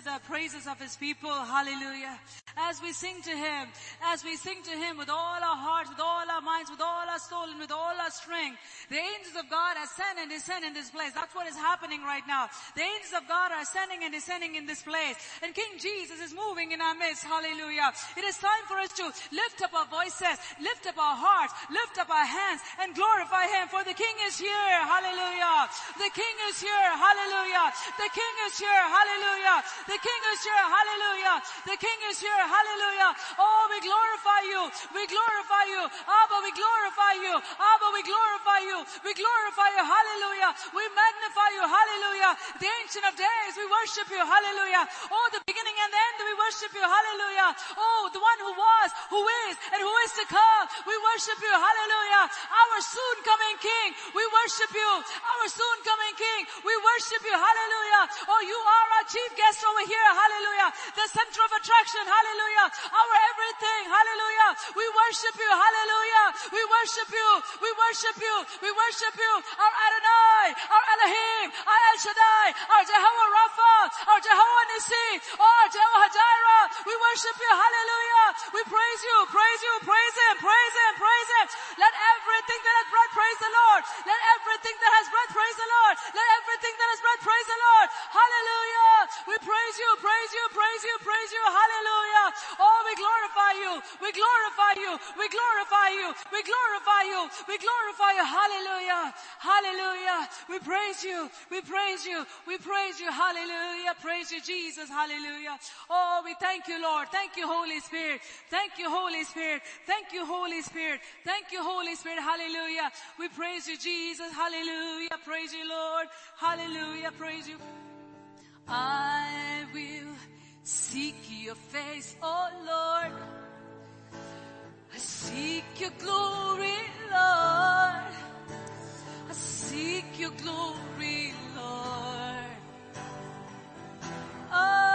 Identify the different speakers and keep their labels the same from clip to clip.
Speaker 1: the praises of His people. Hallelujah. As we sing to Him, as we sing to Him with all our hearts, with all our minds, with all our soul, and with all strength, the angels of God ascend and descend in this place. That's what is happening right now. The angels of God are ascending and descending in this place. And King Jesus is moving in our midst. Hallelujah. It is time for us to lift up our voices, lift up our hearts, lift up our hands, and glorify Him. For the King is here. Hallelujah. The King is here. Hallelujah. The King is here. Hallelujah. The King is here. Hallelujah. The King is here. Hallelujah. Oh, we glorify you. We glorify you. Abba, we glorify you. Abba, we glorify you. We glorify you. Hallelujah. We magnify you. Hallelujah. The ancient of days, we worship you. Hallelujah. Oh, the beginning and the end, we worship you. Hallelujah. Oh, the one who was, who is, and who is to come. We worship you. Hallelujah. Our soon coming King. We worship you. Our soon coming King. We worship you. Hallelujah. Oh, you are our chief guest over here. Hallelujah. The center of attraction. Hallelujah. Our everything. Hallelujah. We worship you. Hallelujah. We worship you. We worship you. We worship you. Our Adonai. Our Elohim. Our El Shaddai. Our Jehovah Rapha. Our Jehovah Nissi. Oh, our Jehovah Jireh. We worship you. Hallelujah. We praise you. Praise you. Praise him. Praise him. Praise him. Let everything that has breath praise the Lord. Let everything that has breath praise the Lord. Let everything that has breath praise the Lord. Hallelujah. We praise you. Praise you. Praise you. Praise you. Hallelujah. Oh, we glorify you. We glorify you. We glorify you. We glorify you. We glorify you. Hallelujah. Hallelujah. We praise you. We praise you. We praise you. Hallelujah. Praise you, Jesus. Hallelujah. Oh, we thank you, Lord. Thank you, Holy Spirit. Thank you, Holy Spirit. Thank you, Holy Spirit. Thank you, Holy Spirit. Hallelujah. We praise you, Jesus. Hallelujah. Praise you, Lord. Hallelujah. Praise you. I will seek your face, oh Lord. I seek your glory, Lord. I seek your glory, Lord. I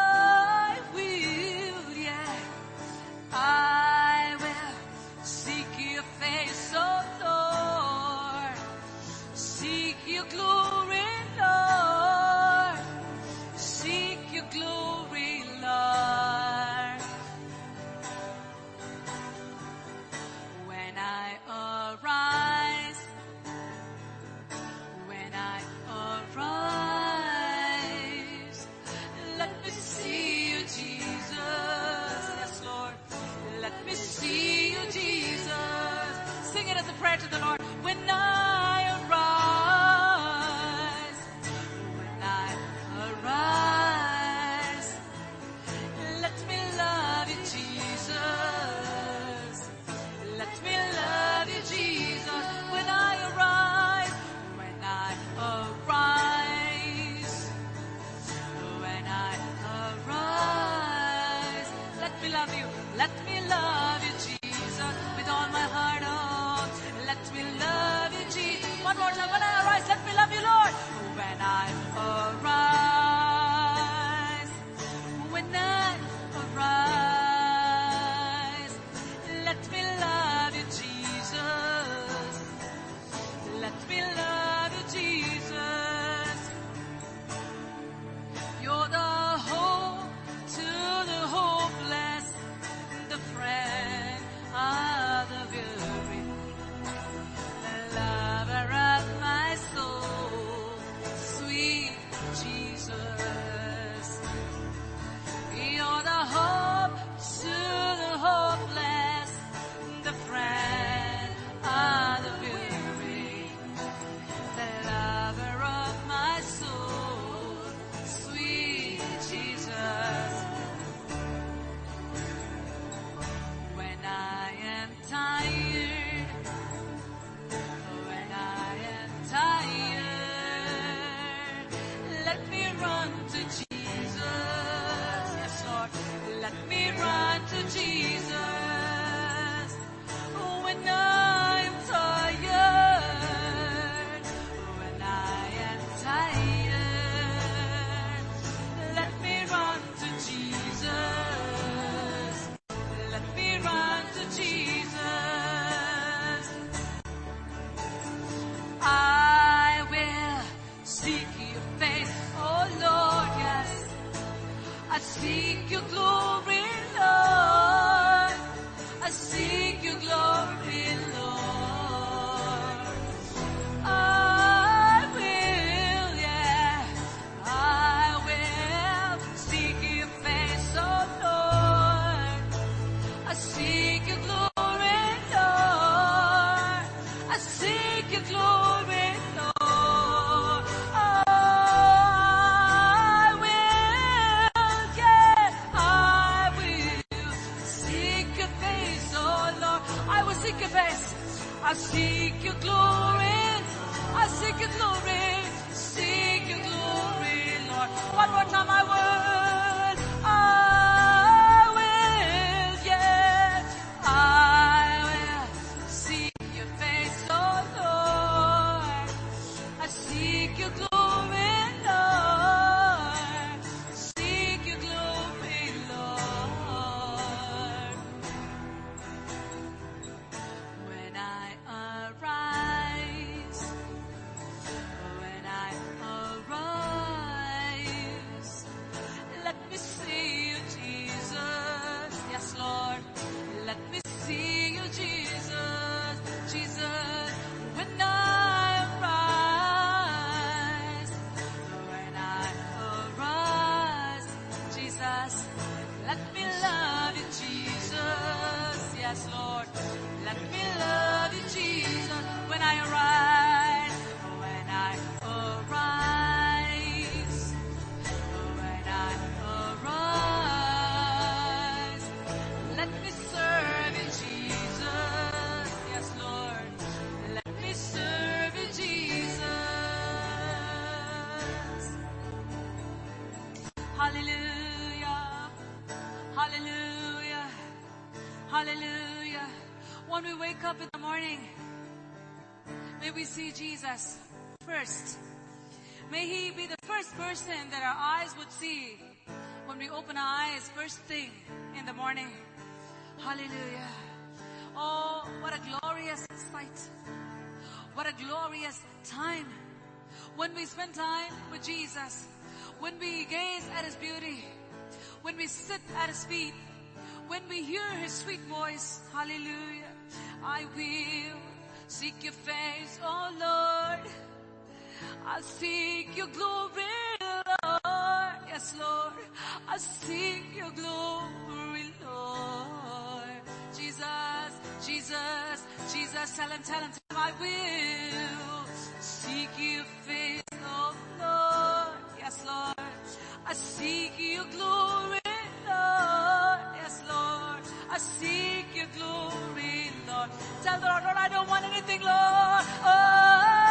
Speaker 1: see Jesus first. May He be the first person that our eyes would see when we open our eyes first thing in the morning. Hallelujah. Oh, what a glorious sight. What a glorious time. When we spend time with Jesus, when we gaze at His beauty, when we sit at His feet, when we hear His sweet voice, hallelujah, I will seek your face, oh Lord. I seek your glory, Lord. Yes, Lord. I seek your glory, Lord. Jesus, Jesus, Jesus, tell him, tell him, tell him, I will seek your face, oh Lord. Yes, Lord. I seek your glory, Lord. Yes, Lord. I seek your glory, Lord. Tell the Lord, Lord, I don't want anything, Lord. I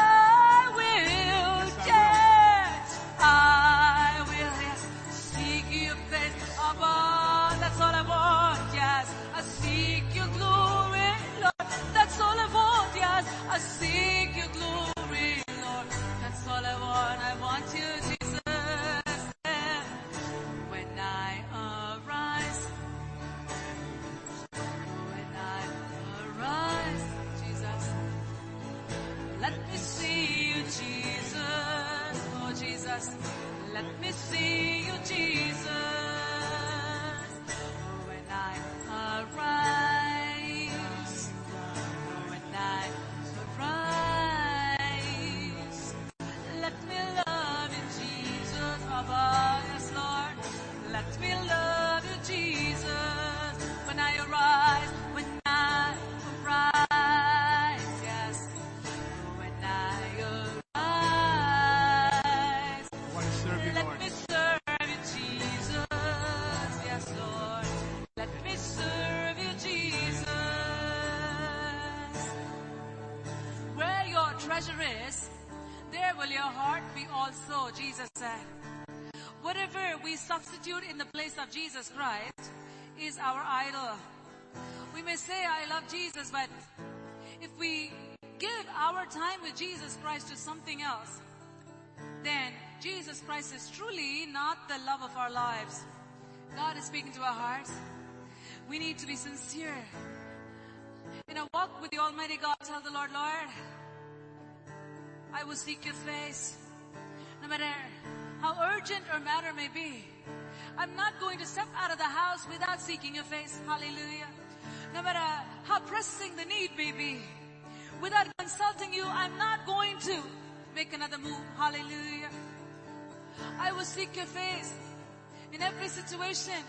Speaker 1: let me see you, Jesus. Oh, Jesus, let me see you, Jesus. In the place of Jesus Christ is our idol. We may say, I love Jesus, but if we give our time with Jesus Christ to something else, then Jesus Christ is truly not the love of our lives. God is speaking to our hearts. We need to be sincere. In a walk with the Almighty God, tell the Lord, Lord, I will seek your face. No matter how urgent or matter may be, I'm not going to step out of the house without seeking your face. Hallelujah. No matter how pressing the need may be, without consulting you, I'm not going to make another move. Hallelujah. I will seek your face in every situation.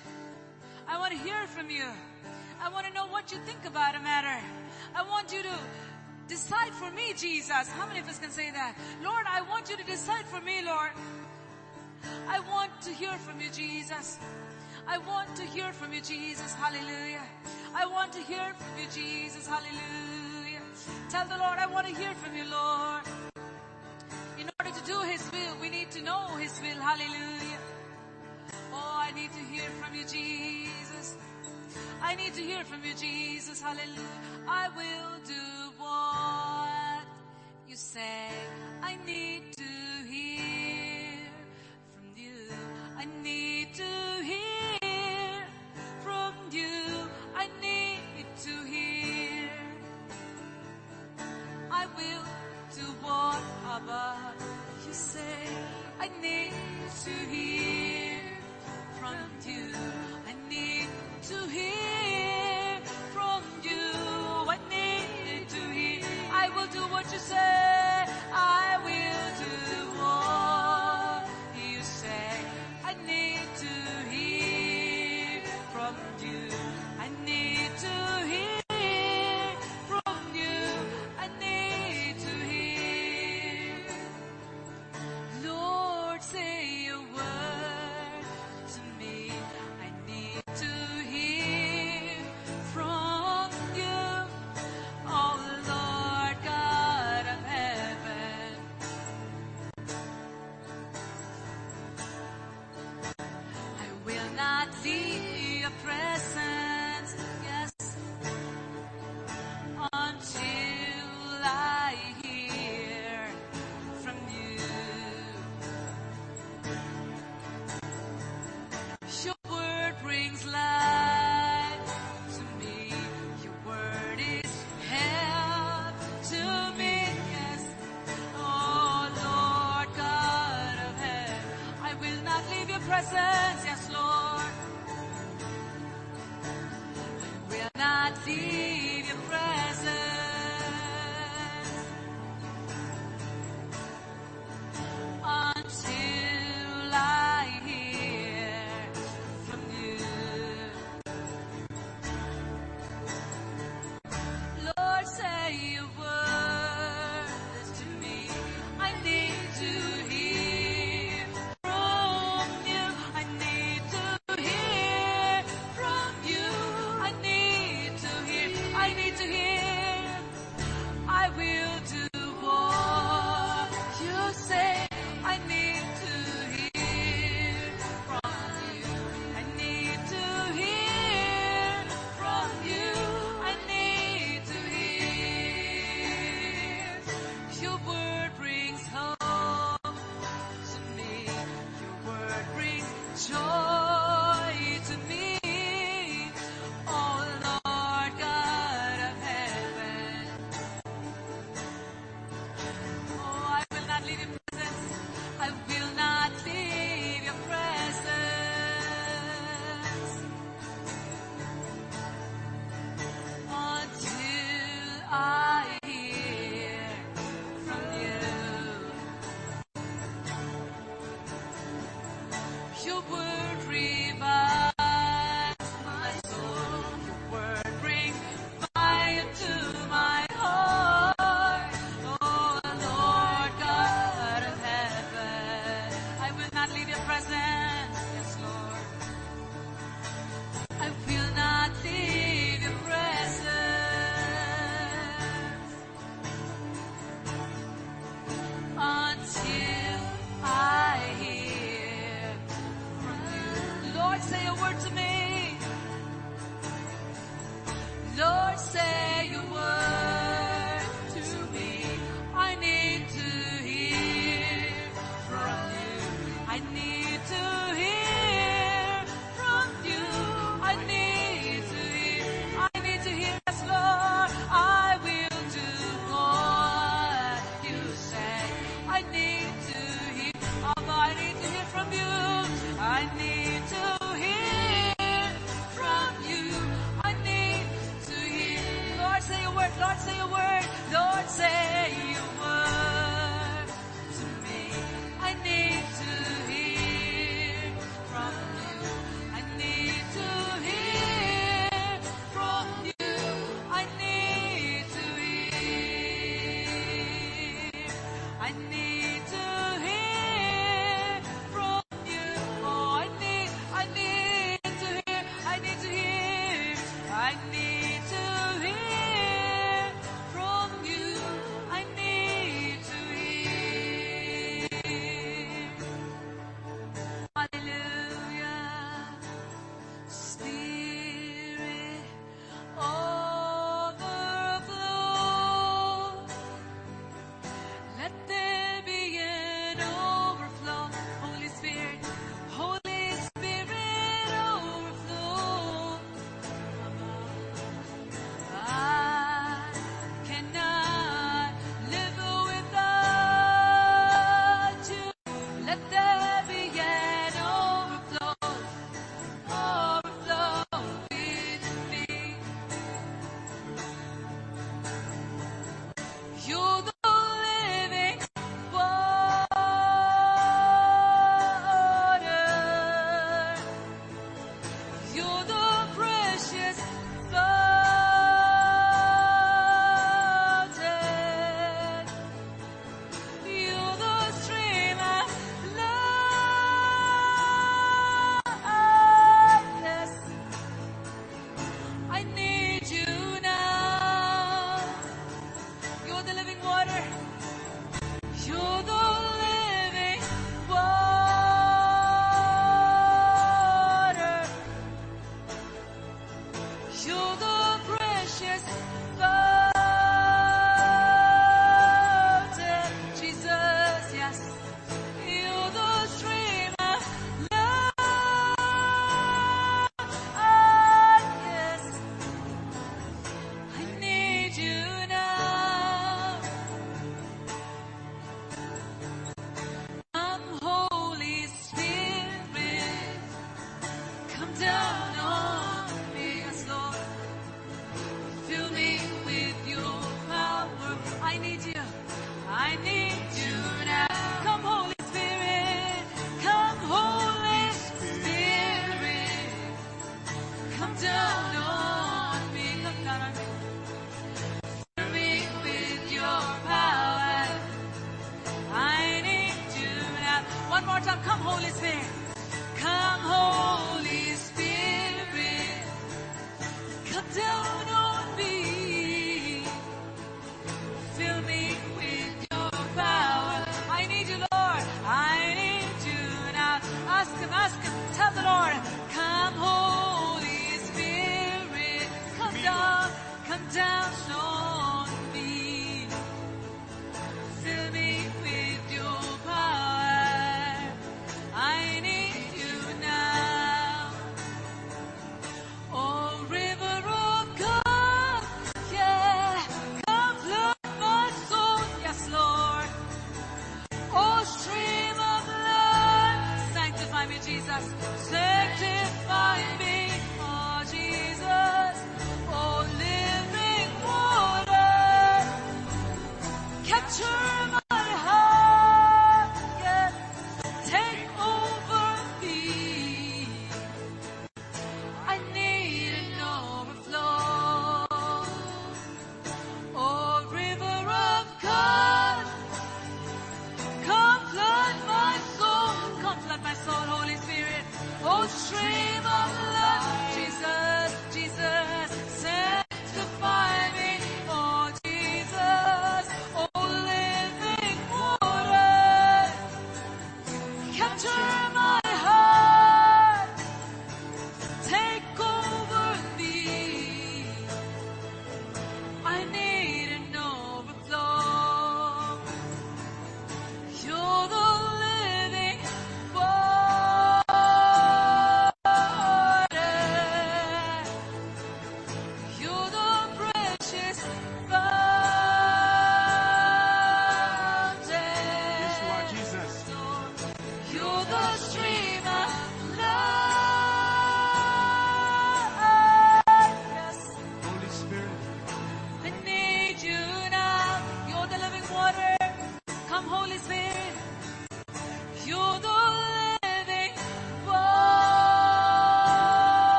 Speaker 1: I want to hear from you. I want to know what you think about a matter. I want you to decide for me, Jesus. How many of us can say that? Lord, I want you to decide for me, Lord. I want to hear from you, Jesus. I want to hear from you, Jesus. Hallelujah. I want to hear from you, Jesus. Hallelujah. Tell the Lord, I want to hear from you, Lord. In order to do His will, we need to know His will. Hallelujah. Oh, I need to hear from you, Jesus. I need to hear from you, Jesus. Hallelujah. I will do what you say. I need to hear. I need to hear from you. I need to hear. I will do what Abba you say. I need to hear from you. I need to hear from you. I need to hear. I will do what you say. I will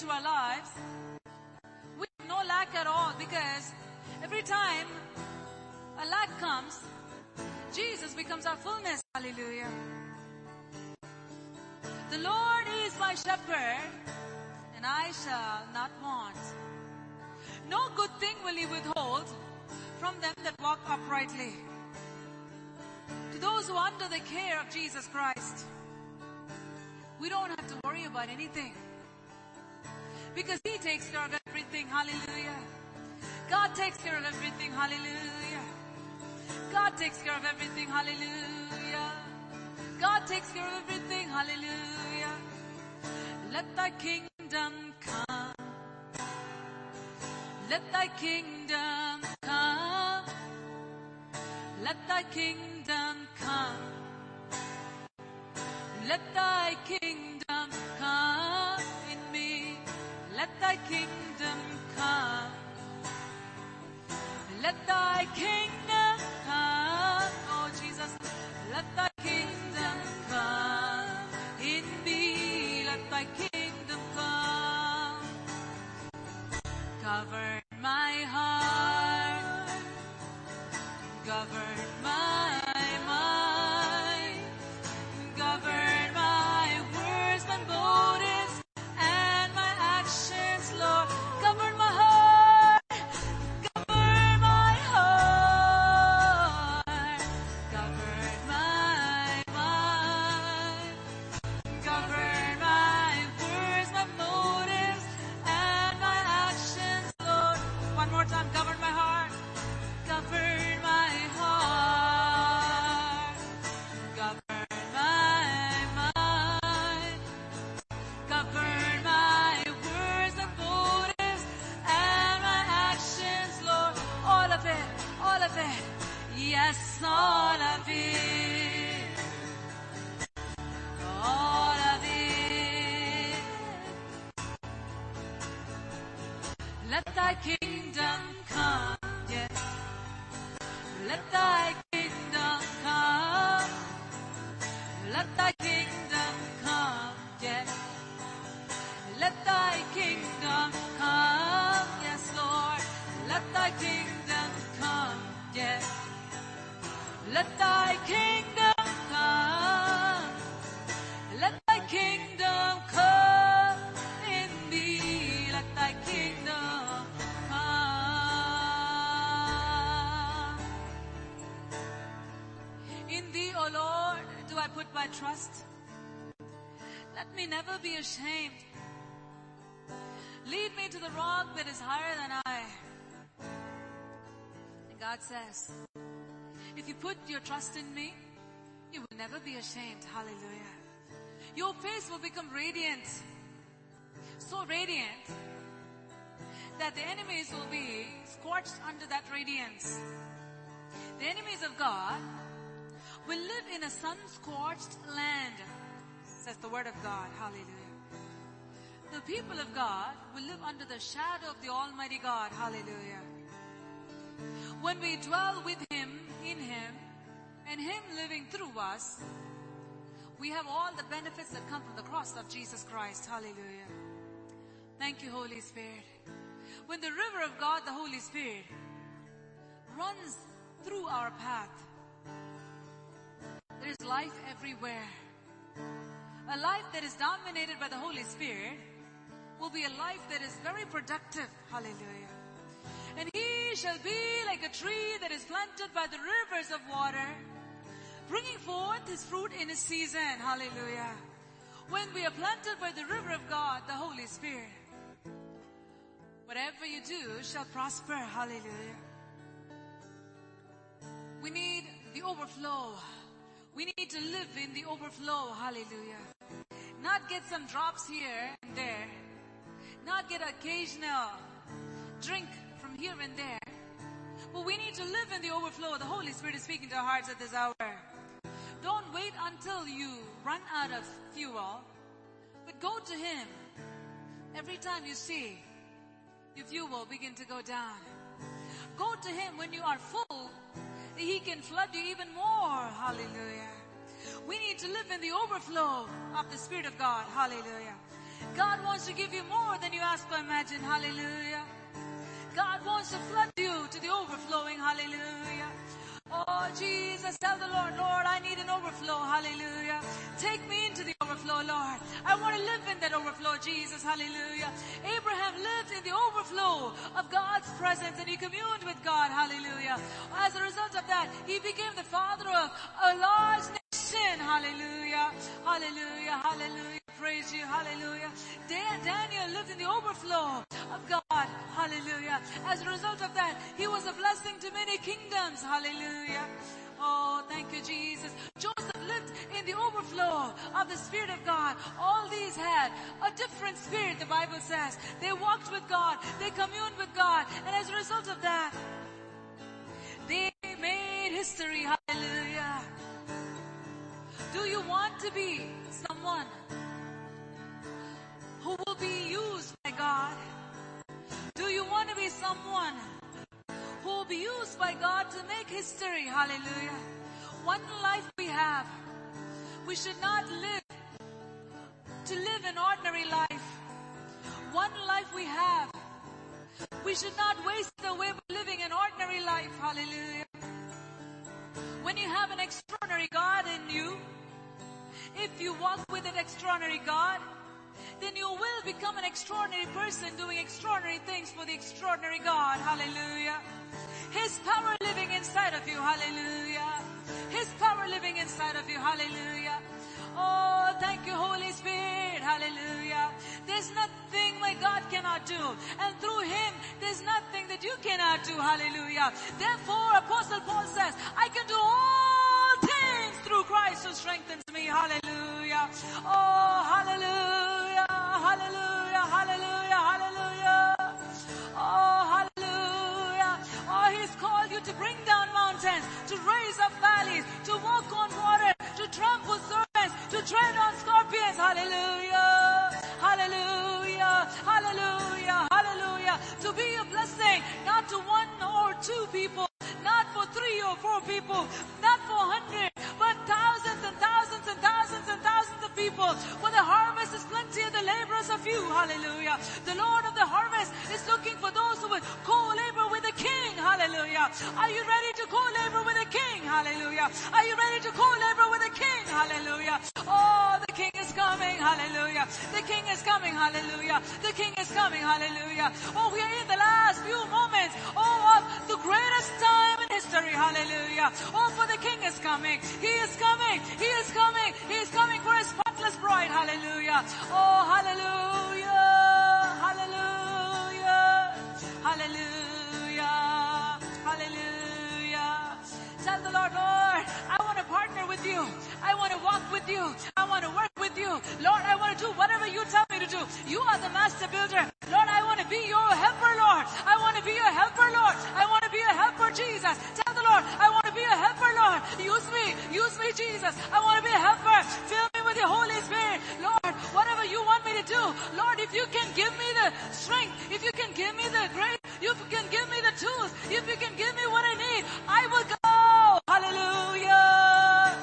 Speaker 1: into our lives, we have no lack at all because every time a lack comes, Jesus becomes our fullness. Hallelujah. The Lord is my shepherd and I shall not want. No good thing will He withhold from them that walk uprightly. To those who are under the care of Jesus Christ, we don't have to worry about anything. Because He takes care of everything. Hallelujah. God takes care of everything. Hallelujah. God takes care of everything. Hallelujah. God takes care of everything. Hallelujah. Let thy kingdom come. Let thy kingdom come. Let thy kingdom come. Let thy kingdom Let thy kingdom come. Let thy kingdom come. Oh Jesus, let thy kingdom come in me. Let thy kingdom come. Govern my heart. Govern says, if you put your trust in me, you will never be ashamed. Hallelujah. Your face will become radiant. So radiant that the enemies will be scorched under that radiance. The enemies of God will live in a sun-scorched land, says the word of God. Hallelujah. The people of God will live under the shadow of the Almighty God. Hallelujah. When we dwell with Him, in Him, and Him living through us, we have all the benefits that come from the cross of Jesus Christ. Hallelujah. Thank you, Holy Spirit. When the river of God, the Holy Spirit, runs through our path, there is life everywhere. A life that is dominated by the Holy Spirit will be a life that is very productive. Hallelujah. And he shall be like a tree that is planted by the rivers of water, bringing forth his fruit in his season. Hallelujah. When we are planted by the river of God, the Holy Spirit, whatever you do shall prosper. Hallelujah. We need the overflow. We need to live in the overflow. Hallelujah. Not get some drops here and there. Not get occasional drink here and there. But we need to live in the overflow. The Holy Spirit is speaking to our hearts at this hour. Don't wait until you run out of fuel, but go to Him. Every time you see your fuel begin to go down. Go to Him when you are full. He can flood you even more. Hallelujah. We need to live in the overflow of the Spirit of God. Hallelujah. God wants to give you more than you ask or imagine. Hallelujah. God wants to flood you to the overflowing. Hallelujah. Oh, Jesus, tell the Lord, Lord, I need an overflow. Hallelujah. Take me into the overflow, Lord. I want to live in that overflow, Jesus. Hallelujah. Abraham lived in the overflow of God's presence and he communed with God. Hallelujah. As a result of that, he became the father of a large nation. Hallelujah. Hallelujah. Hallelujah. Praise you. Hallelujah. Dan- Daniel lived in the overflow of God. Hallelujah. As a result of that, he was a blessing to many kingdoms. Hallelujah. Oh, thank you, Jesus. Joseph lived in the overflow of the Spirit of God. All these had a different spirit, the Bible says. They walked with God. They communed with God. And as a result of that, they made history. Do you want to be someone who will be used by God? Do you want to be someone who will be used by God to make history? Hallelujah. One life we have. We should not live to live an ordinary life. One life we have. We should not waste it away by living an ordinary life. Hallelujah. When you have an extraordinary God in you, if you walk with an extraordinary God, then you will become an extraordinary person doing extraordinary things for the extraordinary God. Hallelujah. His power living inside of you. Hallelujah. His power living inside of you. Hallelujah. Oh, thank you, Holy Spirit. Hallelujah. There's nothing my God cannot do. And through Him, there's nothing that you cannot do. Hallelujah. Therefore, Apostle Paul says, I can do all things through Christ who strengthens me. Hallelujah. Oh, hallelujah. Hallelujah. Hallelujah. Hallelujah. Oh, hallelujah. Oh, He's called you to bring down mountains, to raise up valleys, to walk on water, to trample serpents, to tread on scorpions. Hallelujah. Hallelujah. Hallelujah. Hallelujah. To be a blessing, not to one or two people, not for three or four people, not for hundred, few. Hallelujah. The Lord of the harvest is looking for those who will co-labor with the King. Hallelujah. Are you ready to co-labor with the King? Hallelujah. Are you ready to co-labor with the King? Hallelujah. Oh, the King is coming. Hallelujah. The King is coming. Hallelujah. The King is coming. Hallelujah. Oh, we are in the last few moments. Oh, of the greatest time in history. Hallelujah. Oh, for the King is coming. He is coming. He is coming. He is coming for his Hallelujah. Oh, hallelujah. Hallelujah. Hallelujah. Hallelujah. Tell the Lord, Lord, I want to partner with you. I want to walk with you. I want to work with you. Lord, I want to do whatever you tell me to do. You are the master builder. Lord, I want to be your helper, Lord. I want to be your helper, Lord. I want to be a helper, Jesus. Tell the Lord, I want to be a helper, Lord. Use me. Use me, Jesus. I want to be a helper. Fill with your Holy Spirit. Lord, whatever you want me to do. Lord, if you can give me the strength, if you can give me the grace, if you can give me the tools, if you can give me what I need, I will go. Hallelujah.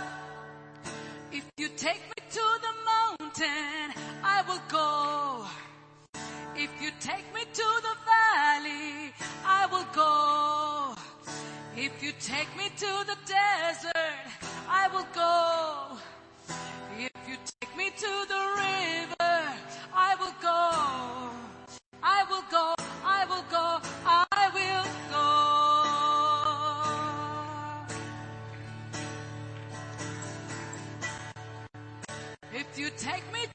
Speaker 1: If you take me to the mountain, I will go. If you take me to the valley, I will go. If you take me to the desert, I will go. If you take me to the river, I will go. I will go, I will go, I will go. If you take me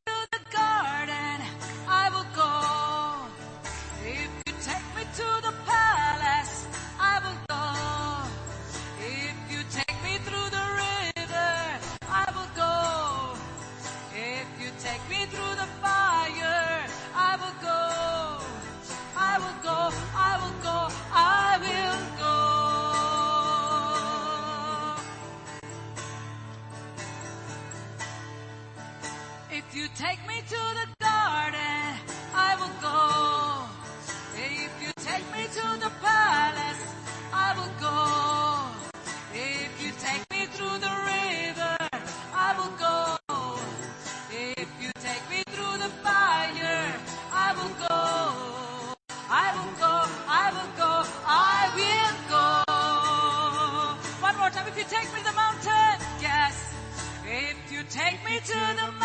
Speaker 1: take me to the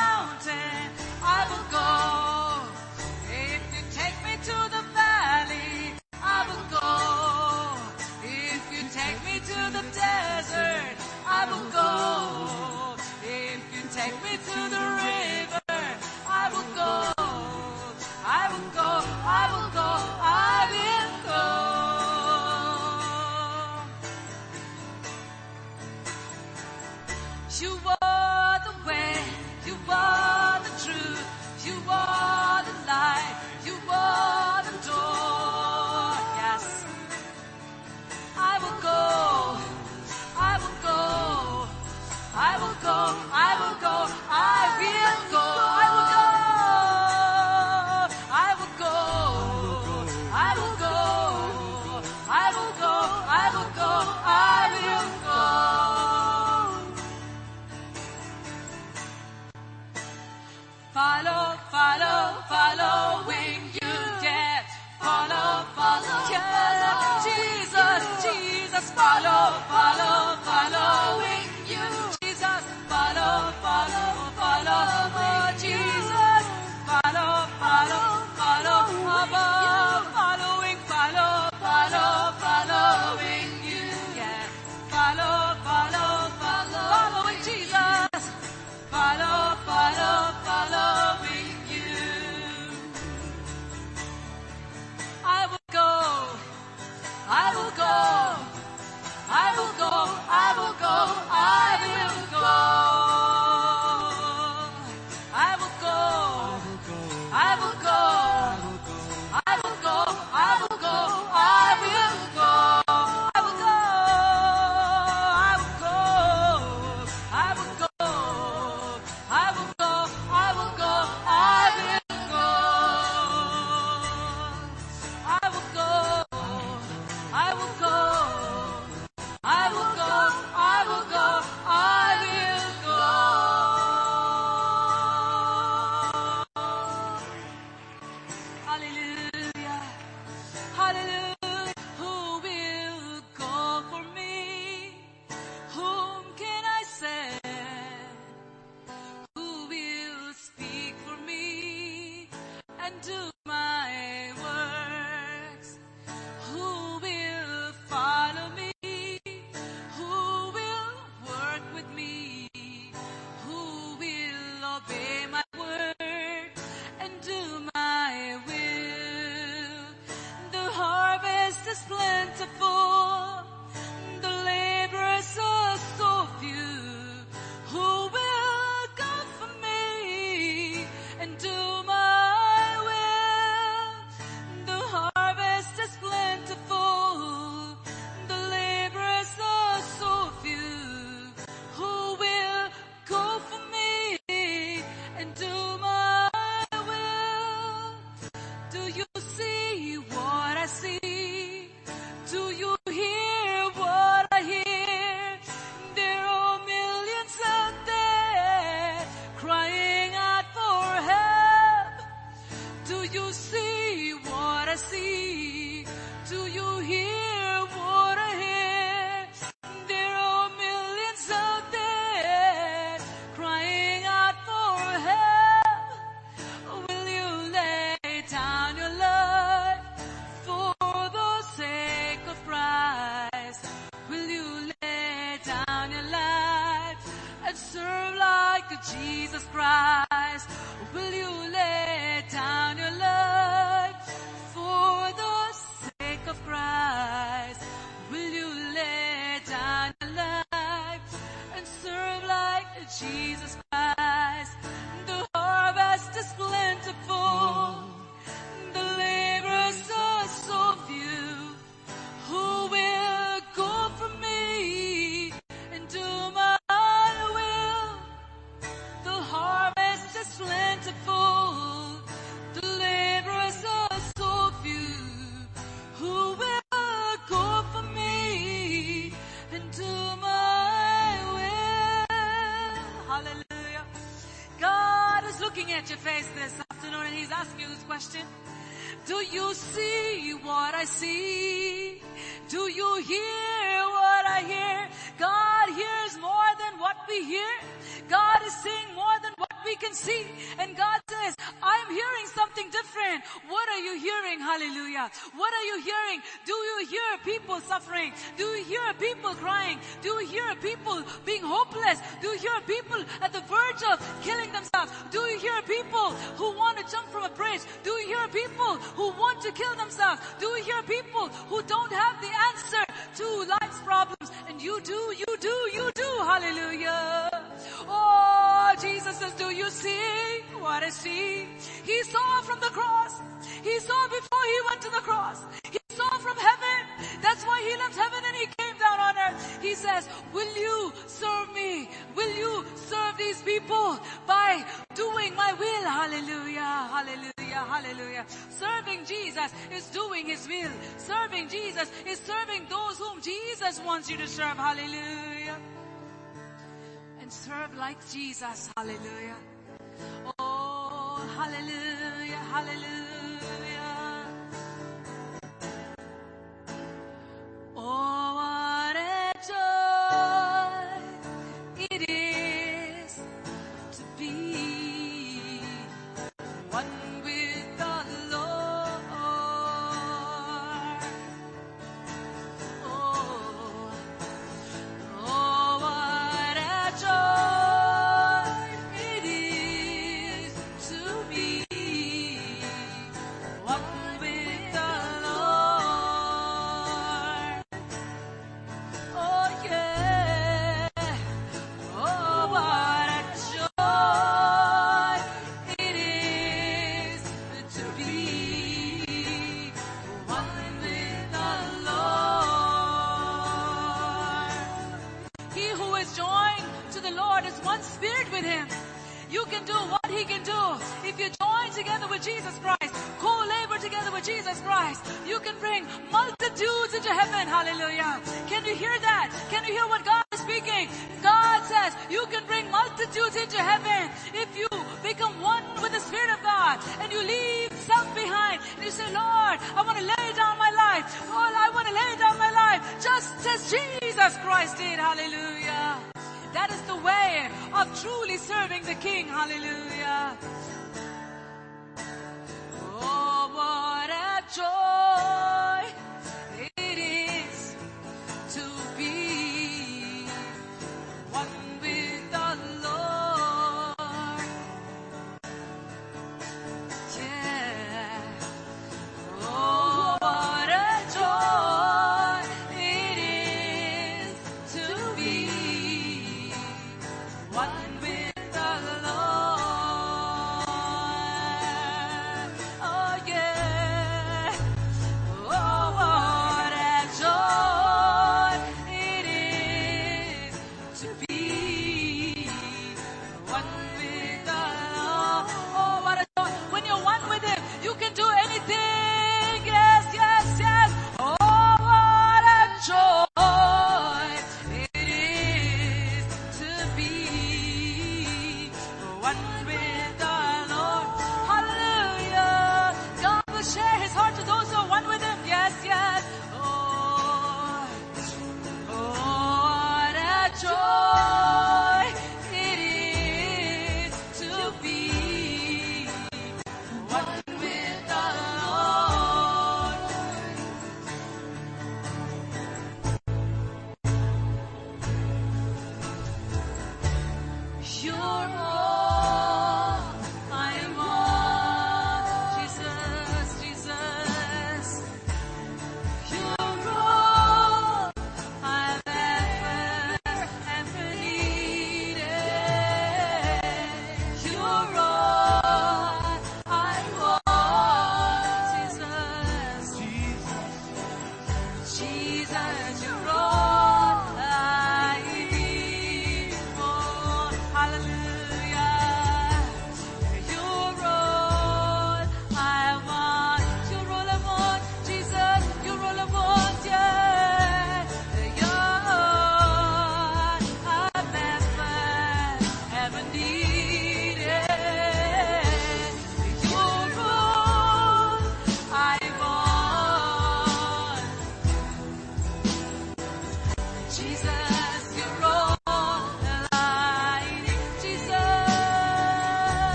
Speaker 1: I will go. I will go. I will go. I will go. Killing themselves? Do you hear people who want to jump from a bridge? Do you hear people who want to kill themselves? Do you hear people who don't have the answer to life's problems? And you do, you do, you do. Hallelujah. Oh, Jesus says, do you see what I see? He saw from the cross. He saw before he went to the cross. He saw from heaven. That's why he left heaven and he came down on earth. He says, will you serve me? Will you serve these people by doing my will? Hallelujah, hallelujah, hallelujah. Serving Jesus is doing his will. Serving Jesus is serving those whom Jesus wants you to serve. Hallelujah. And serve like Jesus. Hallelujah. Oh, hallelujah, hallelujah. Oh, what a joy You can do what he can do. If you join together with Jesus Christ, co-labor together with Jesus Christ, you can bring multitudes into heaven. Hallelujah. Can you hear that? Can you hear what God is speaking? God says you can bring multitudes into heaven if you become one with the Spirit of God and you leave self behind and you say, Lord, I want to lay down my life. Lord, I want to lay down my life just as Jesus Christ did. Hallelujah. That is the way of truly serving the King. Hallelujah. Oh, what a joy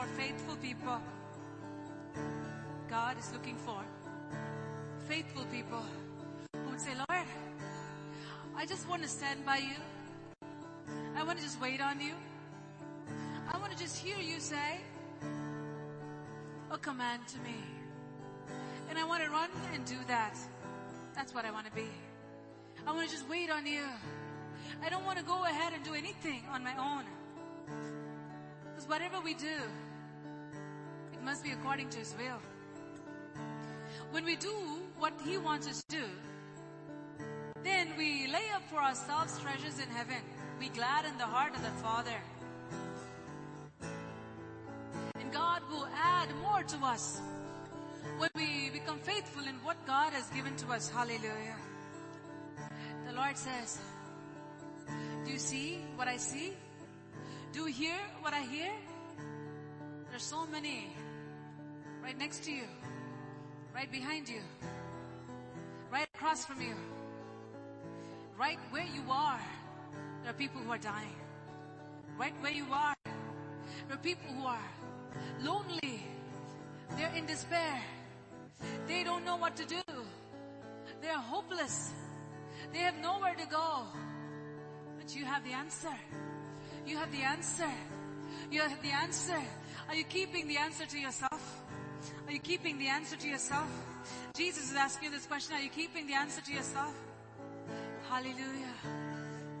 Speaker 1: for faithful people. God is looking for faithful people who would say, Lord, I just want to stand by you. I want to just wait on you. I want to just hear you say a command to me. And I want to run and do that. That's what I want to be. I want to just wait on you. I don't want to go ahead and do anything on my own. Because whatever we do, must be according to His will. When we do what He wants us to do, then we lay up for ourselves treasures in heaven. We gladden the heart of the Father. And God will add more to us when we become faithful in what God has given to us. Hallelujah. The Lord says, Do you see what I see? Do you hear what I hear? There's so many right next to you, right behind you, right across from you, right where you are. There are people who are dying. Right where you are, there are people who are lonely. They're in despair. They don't know what to do. They're hopeless. They have nowhere to go. But you have the answer. You have the answer. You have the answer. Are you keeping the answer to yourself? Are you keeping the answer to yourself? Jesus is asking you this question. Are you keeping the answer to yourself? Hallelujah.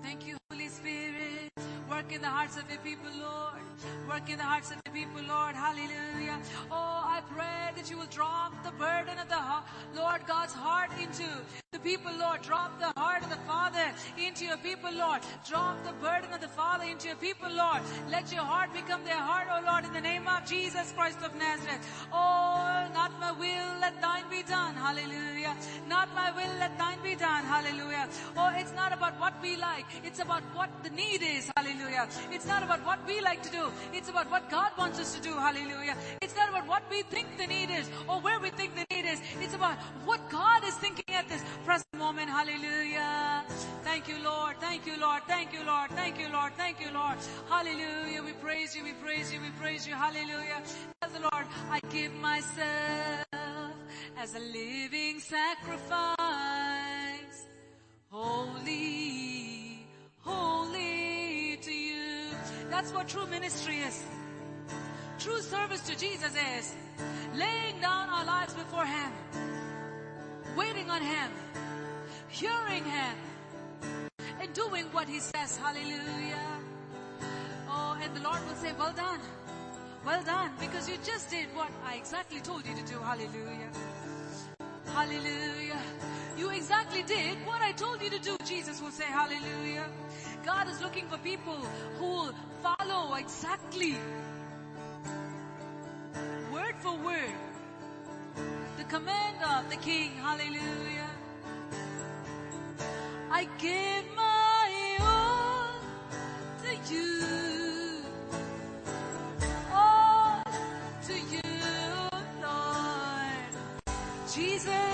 Speaker 1: Thank you, Holy Spirit. Work in the hearts of your people, Lord. Work in the hearts of the people, Lord. Hallelujah. Oh, I pray that you will drop the burden of the Lord God's heart into the people, Lord. Drop the heart of the Father into your people, Lord. Drop the burden of the Father into your people, Lord. Let your heart become their heart, O Lord, in the name of Jesus Christ of Nazareth. Oh, not my will, let thine be done. Hallelujah. Not my will, let thine be done. Hallelujah. Oh, it's not about what we like. It's about what the need is. Hallelujah. It's not about what we like to do. It's about what God wants us to do. Hallelujah. It's not about what we think the need is or where we think the need is. It's about what God is thinking at this present moment. Hallelujah. Thank you, Lord. Thank you, Lord. Thank you, Lord. Thank you, Lord. Thank you, Lord. Hallelujah. We praise you. We praise you. We praise you. Hallelujah. As the Lord, I give myself as a living sacrifice. Holy, holy to you. That's what true ministry is. True service to Jesus is laying down our lives before Him, waiting on Him, hearing Him, and doing what He says. Hallelujah. Oh, and the Lord will say, well done. Well done, because you just did what I exactly told you to do. Hallelujah. Hallelujah. You exactly did what I told you to do. Jesus will say hallelujah. God is looking for people who will follow exactly word for word the command of the King. Hallelujah. I give my all to you. All to you, Lord. Jesus,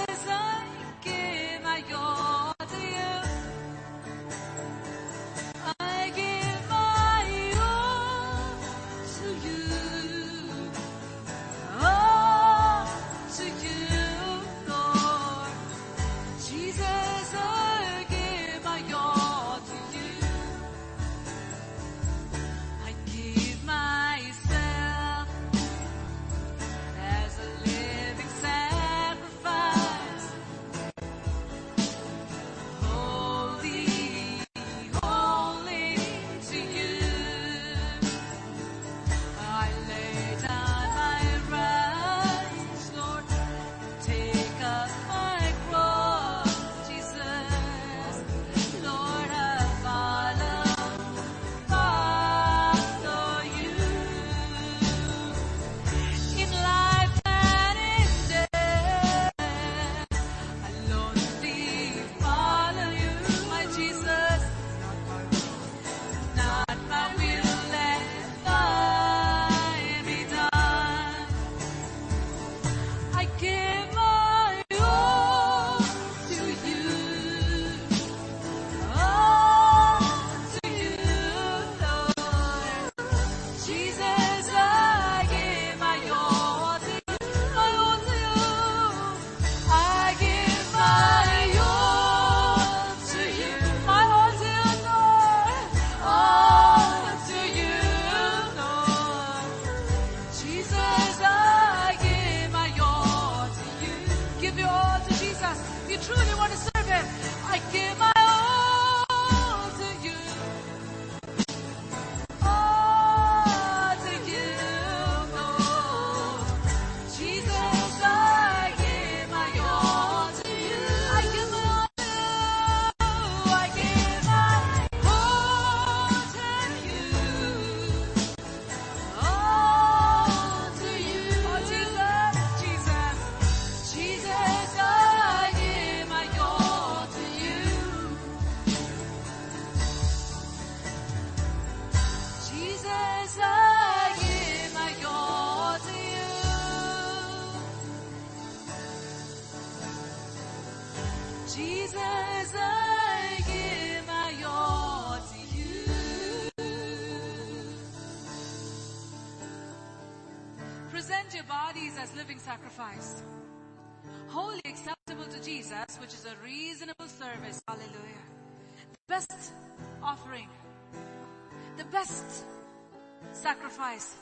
Speaker 1: sacrifice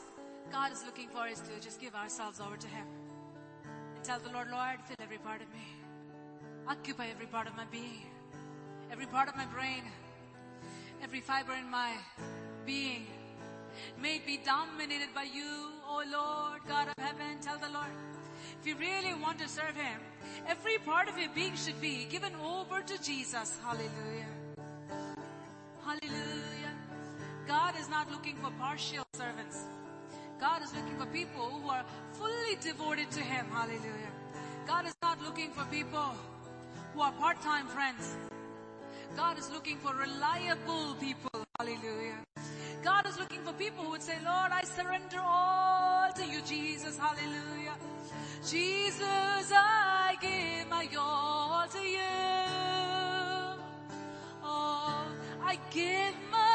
Speaker 1: God is looking for is to just give ourselves over to Him. And tell the Lord, Lord, fill every part of me. Occupy every part of my being. Every part of my brain. Every fiber in my being. May it be dominated by you, O Lord, God of heaven. Tell the Lord. If you really want to serve Him, every part of your being should be given over to Jesus. Hallelujah. Hallelujah. God is not looking for partial servants. God is looking for people who are fully devoted to Him. Hallelujah. God is not looking for people who are part-time friends. God is looking for reliable people. Hallelujah. God is looking for people who would say, Lord, I surrender all to you, Jesus. Hallelujah. Jesus, I give my all to you. Oh, I give my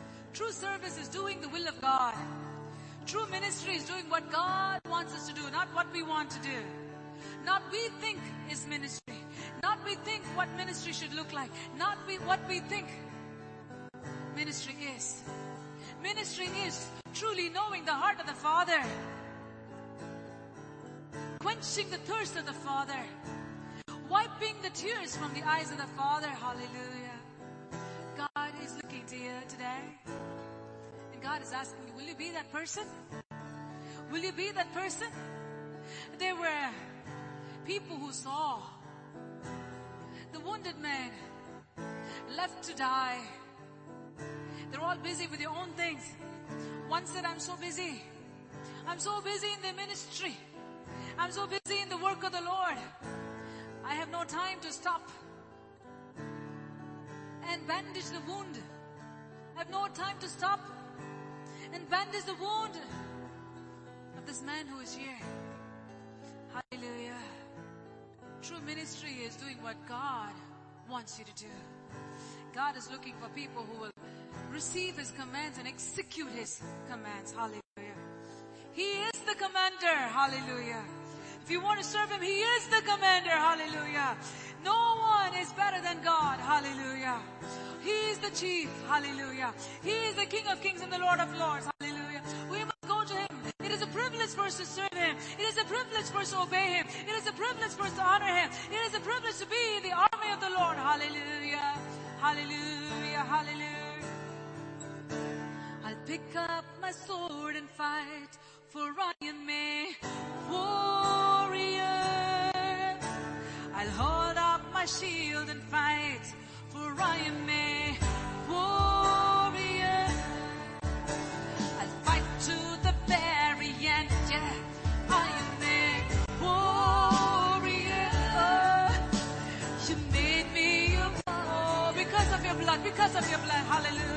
Speaker 1: True service is doing the will of God. True ministry is doing what God wants us to do, not what we want to do. Not we think is ministry. Not we think what ministry should look like. Not we, what we think ministry is. Ministry is truly knowing the heart of the Father. Quenching the thirst of the Father. Wiping the tears from the eyes of the Father. Hallelujah. To you today. And God is asking you, will you be that person? Will you be that person? There were people who saw the wounded man left to die. They're all busy with their own things. One said, I'm so busy. I'm so busy in the ministry. I'm so busy in the work of the Lord. I have no time to stop and bandage the wound. I have no time to stop and bandage the wound of this man who is here. Hallelujah. True ministry is doing what God wants you to do. God is looking for people who will receive His commands and execute His commands. Hallelujah. He is the commander. Hallelujah. You want to serve Him, He is the commander. Hallelujah. No one is better than God. Hallelujah. He is the chief. Hallelujah. He is the King of kings and the Lord of lords. Hallelujah. We must go to Him. It is a privilege for us to serve Him. It is a privilege for us to obey Him. It is a privilege for us to honor Him. It is a privilege to be in the army of the Lord. Hallelujah. Hallelujah. Hallelujah. I'll pick up my sword and fight for I am a warrior. I'll hold up my shield and fight for I am a warrior. I'll fight to the very end. Yeah, I am a warrior. You made me a war because of your blood, because of your blood. Hallelujah.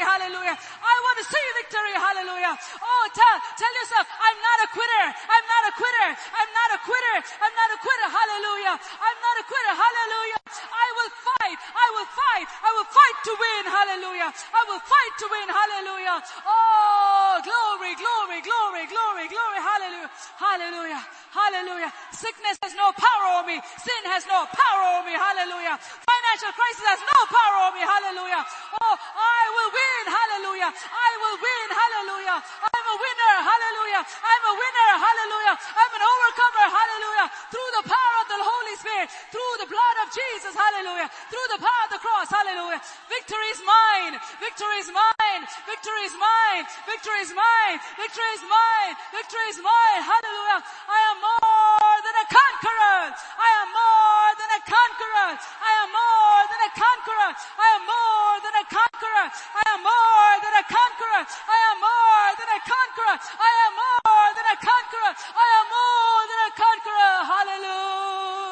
Speaker 1: Victory, hallelujah. I want to see victory, hallelujah. Oh, tell, tell yourself, I'm not a quitter. I'm not a quitter. I'm not a quitter. I'm not a quitter, hallelujah. I'm not a quitter, hallelujah. I will fight. I will fight. I will fight to win, hallelujah. I will fight to win, hallelujah. Oh, glory, glory, glory, glory, glory, hallelujah. Hallelujah. Hallelujah. Sickness has no power over me. Sin has no power over me. Hallelujah. Financial crisis has no power over me. Hallelujah. Oh, I will win. Hallelujah. I will win. Hallelujah. I'm a winner. Hallelujah. I'm a winner. Hallelujah. I'm an overcomer. Hallelujah. Through the power of the Holy Spirit. Through the blood of Jesus. Hallelujah. Through the power of the cross. Hallelujah. Victory is mine. Victory is mine. Victory is mine. Victory is mine. Victory is mine. Victory is mine. Hallelujah. I am more than a conqueror. I am more than a conqueror. I am more than a conqueror. I am more than a conqueror. I am more than a conqueror. I am more than a conqueror. I am more than a conqueror. I am more than a conqueror. Hallelujah.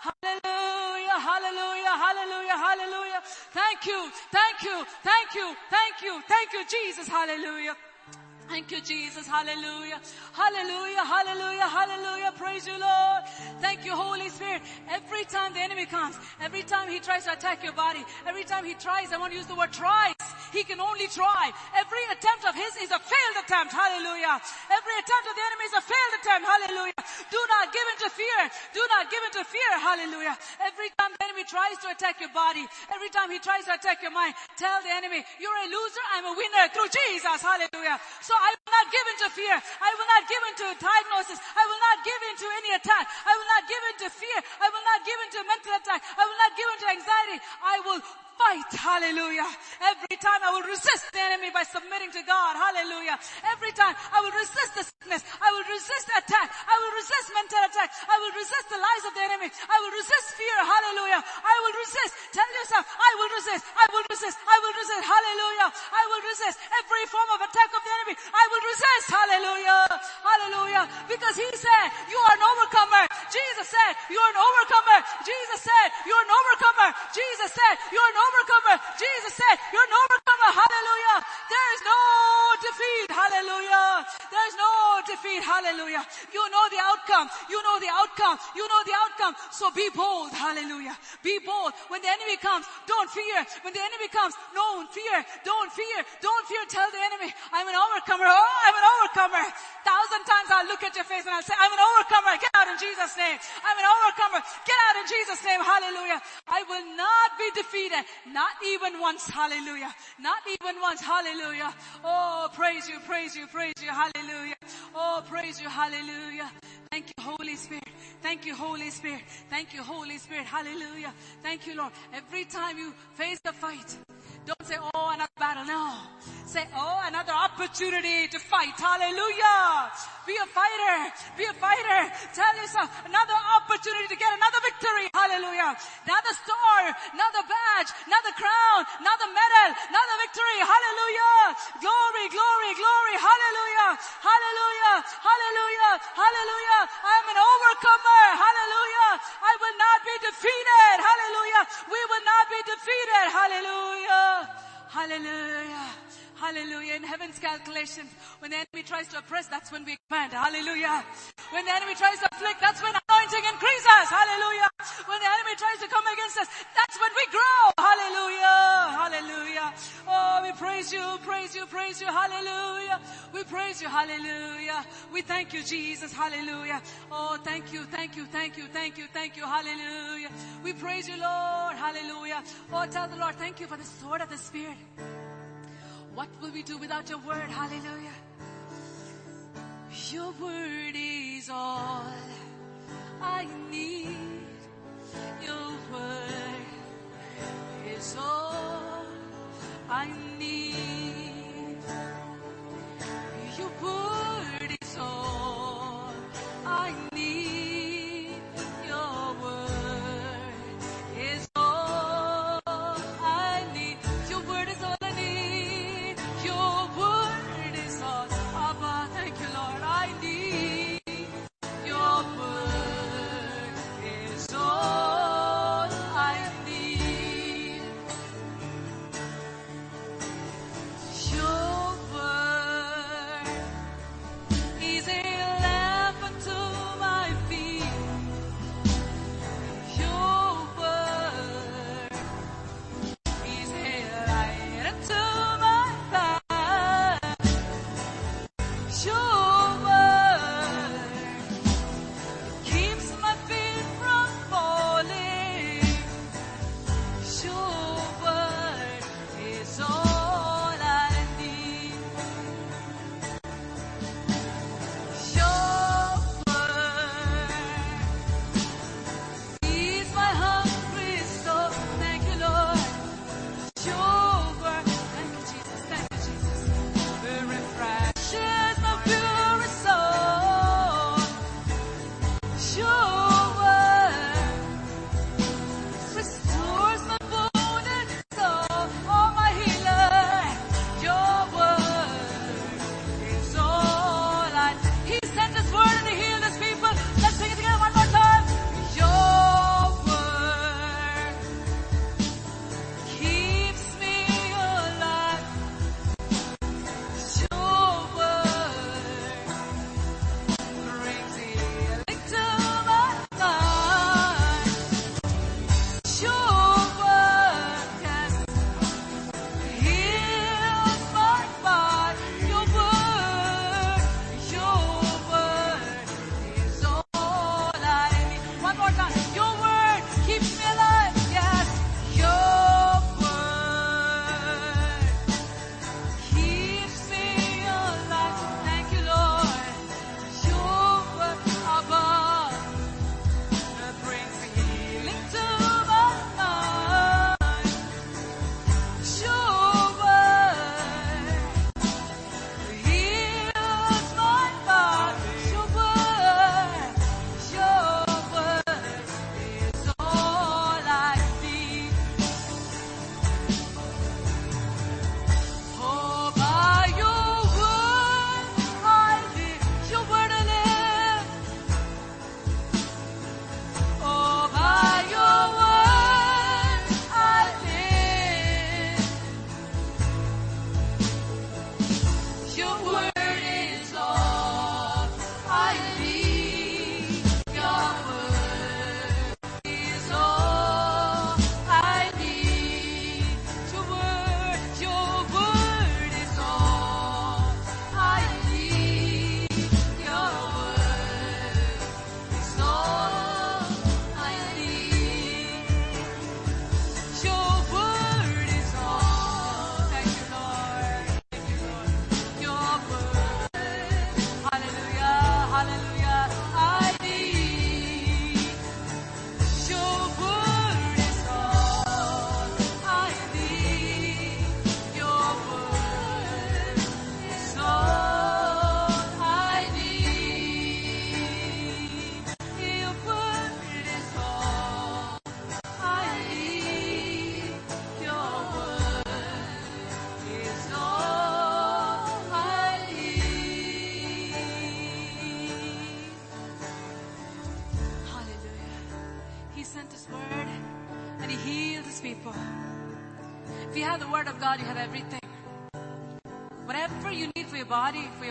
Speaker 1: Hallelujah, hallelujah, hallelujah, hallelujah. Thank you, thank you, thank you, thank you, thank you, Jesus, hallelujah. Thank you, Jesus. Hallelujah. Hallelujah. Hallelujah. Hallelujah. Praise you, Lord. Thank you, Holy Spirit. Every time the enemy comes, every time he tries to attack your body, every time he tries, I want to use the word tries. He can only try. Every attempt of his is a failed attempt. Hallelujah. Every attempt of the enemy is a failed attempt. Hallelujah. Do not give in to fear. Do not give in to fear. Hallelujah. Every time the enemy tries to attack your body, every time he tries to attack your mind, tell the enemy, you're a loser, I'm a winner through Jesus. Hallelujah. So I will not give in to fear. I will not give in to diagnosis. I will not give in to any attack. I will not give in to fear. I will not give in to mental attack. I will not give in to anxiety. I will fight. Hallelujah. Every time I will resist the enemy by submitting to God. Hallelujah. Every time I will resist the sickness. I will resist attack. I will resist mental attack. I will resist the lies of the enemy. I will resist fear. Hallelujah. I will resist. Tell yourself, I will resist. I will resist. I will resist. Hallelujah. I will resist every form of attack of the enemy. I will resist. Hallelujah. Hallelujah. Because he said, you are an overcomer. Jesus said, you're an overcomer. Jesus said, you're an overcomer. Jesus said, you're an overcomer. Jesus said, you're an overcomer. Hallelujah. There is no defeat. Hallelujah. There is no defeat. Hallelujah. You know the outcome. You know the outcome. You know the outcome. So be bold. Hallelujah. Be bold. When the enemy comes, don't fear. When the enemy comes, don't fear. Don't fear. Don't fear. Tell the enemy, I'm an overcomer. Oh, I'm an overcomer. Thousand times I'll look at your face and I'll say, I'm an overcomer. Get out in Jesus' name. I'm an overcomer. Get out in Jesus' name. Hallelujah. I will not be defeated. Not even once. Hallelujah. Not even once. Hallelujah. Oh, praise you, praise you, praise you. Hallelujah. Oh, praise you. Hallelujah. Thank you, Holy Spirit. Thank you, Holy Spirit. Thank you, Holy Spirit. Hallelujah. Thank you, Lord. Every time you face the fight, don't say, oh, another battle. No. Say, oh, another opportunity to fight. Hallelujah. Be a fighter. Be a fighter. Tell yourself, another opportunity to get another victory. Hallelujah. Another star, another badge, another crown, another medal, another victory. Hallelujah. Glory, glory, glory. Hallelujah. Hallelujah. Hallelujah. Hallelujah. I'm an overcomer. Hallelujah. I will not be defeated. Hallelujah. We will not be defeated. Hallelujah. Hallelujah. Hallelujah. In heaven's calculations, when the enemy tries to oppress, that's when we expand. Hallelujah. When the enemy tries to afflict, that's when anointing increases. Hallelujah. When the enemy tries to come against us, that's when we grow. Hallelujah. Hallelujah. Oh, we praise you, praise you, praise you. Hallelujah. We praise you. Hallelujah. We thank you, Jesus. Hallelujah. Oh, thank you, thank you, thank you, thank you, thank you. Hallelujah. We praise you, Lord. Hallelujah. Oh, tell the Lord, thank you for the sword of the Spirit. What will we do without your word? Hallelujah. Your word is all I need. Your word is all I need. Your word is all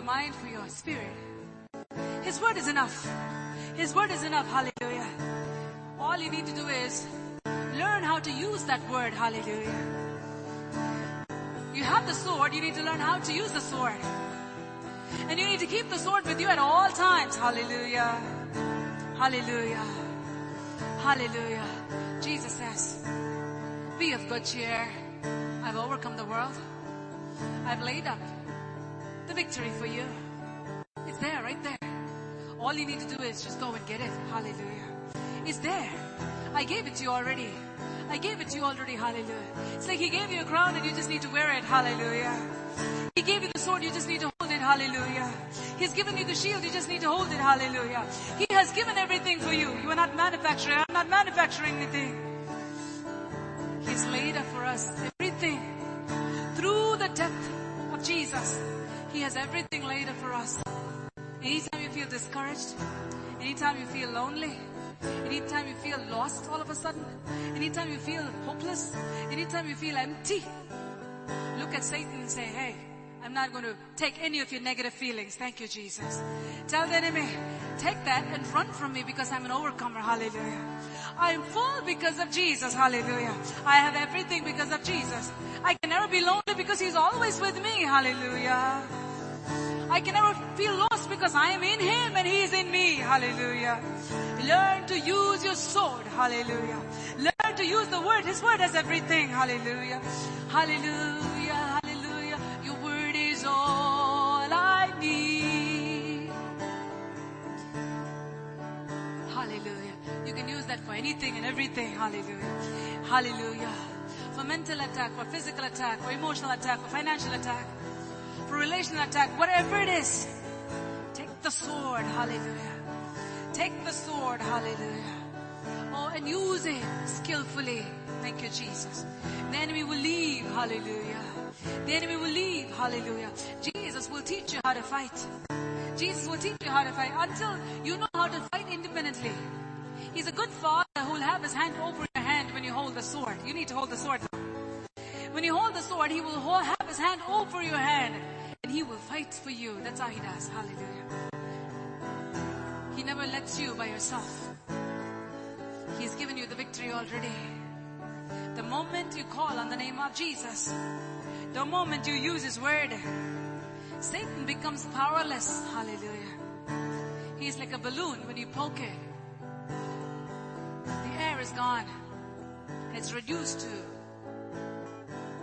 Speaker 1: mind, for your spirit. His word is enough. His word is enough. Hallelujah. All you need to do is learn how to use that word. Hallelujah. You have the sword, you need to learn how to use the sword. And you need to keep the sword with you at all times. Hallelujah. Hallelujah. Hallelujah. Jesus says, be of good cheer. I've overcome the world. I've laid up victory for you. It's there, right there. All you need to do is just go and get it. Hallelujah. It's there. I gave it to you already. I gave it to you already. Hallelujah. It's like He gave you a crown and you just need to wear it. Hallelujah. He gave you the sword, you just need to hold it. Hallelujah. He's given you the shield, you just need to hold it. Hallelujah. He has given everything for you. You are not manufacturing. I'm not manufacturing anything. He's laid up for us He has everything laid up for us. Anytime you feel discouraged, anytime you feel lonely, anytime you feel lost all of a sudden, anytime you feel hopeless, anytime you feel empty, look at Satan and say, hey, I'm not going to take any of your negative feelings. Thank you, Jesus. Tell the enemy, take that and run from me because I'm an overcomer. Hallelujah. I am full because of Jesus. Hallelujah. I have everything because of Jesus. I can never be lonely because He's always with me. Hallelujah. I can never feel lost because I am in Him and He is in me. Hallelujah. Learn to use your sword. Hallelujah. Learn to use the word. His word has everything. Hallelujah. Hallelujah. Hallelujah. Your word is all I need. Hallelujah. You can use that for anything and everything. Hallelujah. Hallelujah. For mental attack, for physical attack, for emotional attack, for financial attack, relational attack, whatever it is. Take the sword. Hallelujah. Take the sword. Hallelujah. Oh, and use it skillfully. Thank you, Jesus. The enemy will leave. Hallelujah. The enemy will leave. Hallelujah. Jesus will teach you how to fight. Jesus will teach you how to fight until you know how to fight independently. He's a good father who will have his hand over your hand when you hold the sword. You need to hold the sword. When you hold the sword, he will have his hand over your hand and he will fight for you. That's how he does. Hallelujah. He never lets you by yourself. He's given you the victory already. The moment you call on the name of Jesus, the moment you use his word, Satan becomes powerless. Hallelujah. He's like a balloon when you poke it. The air is gone. It's reduced to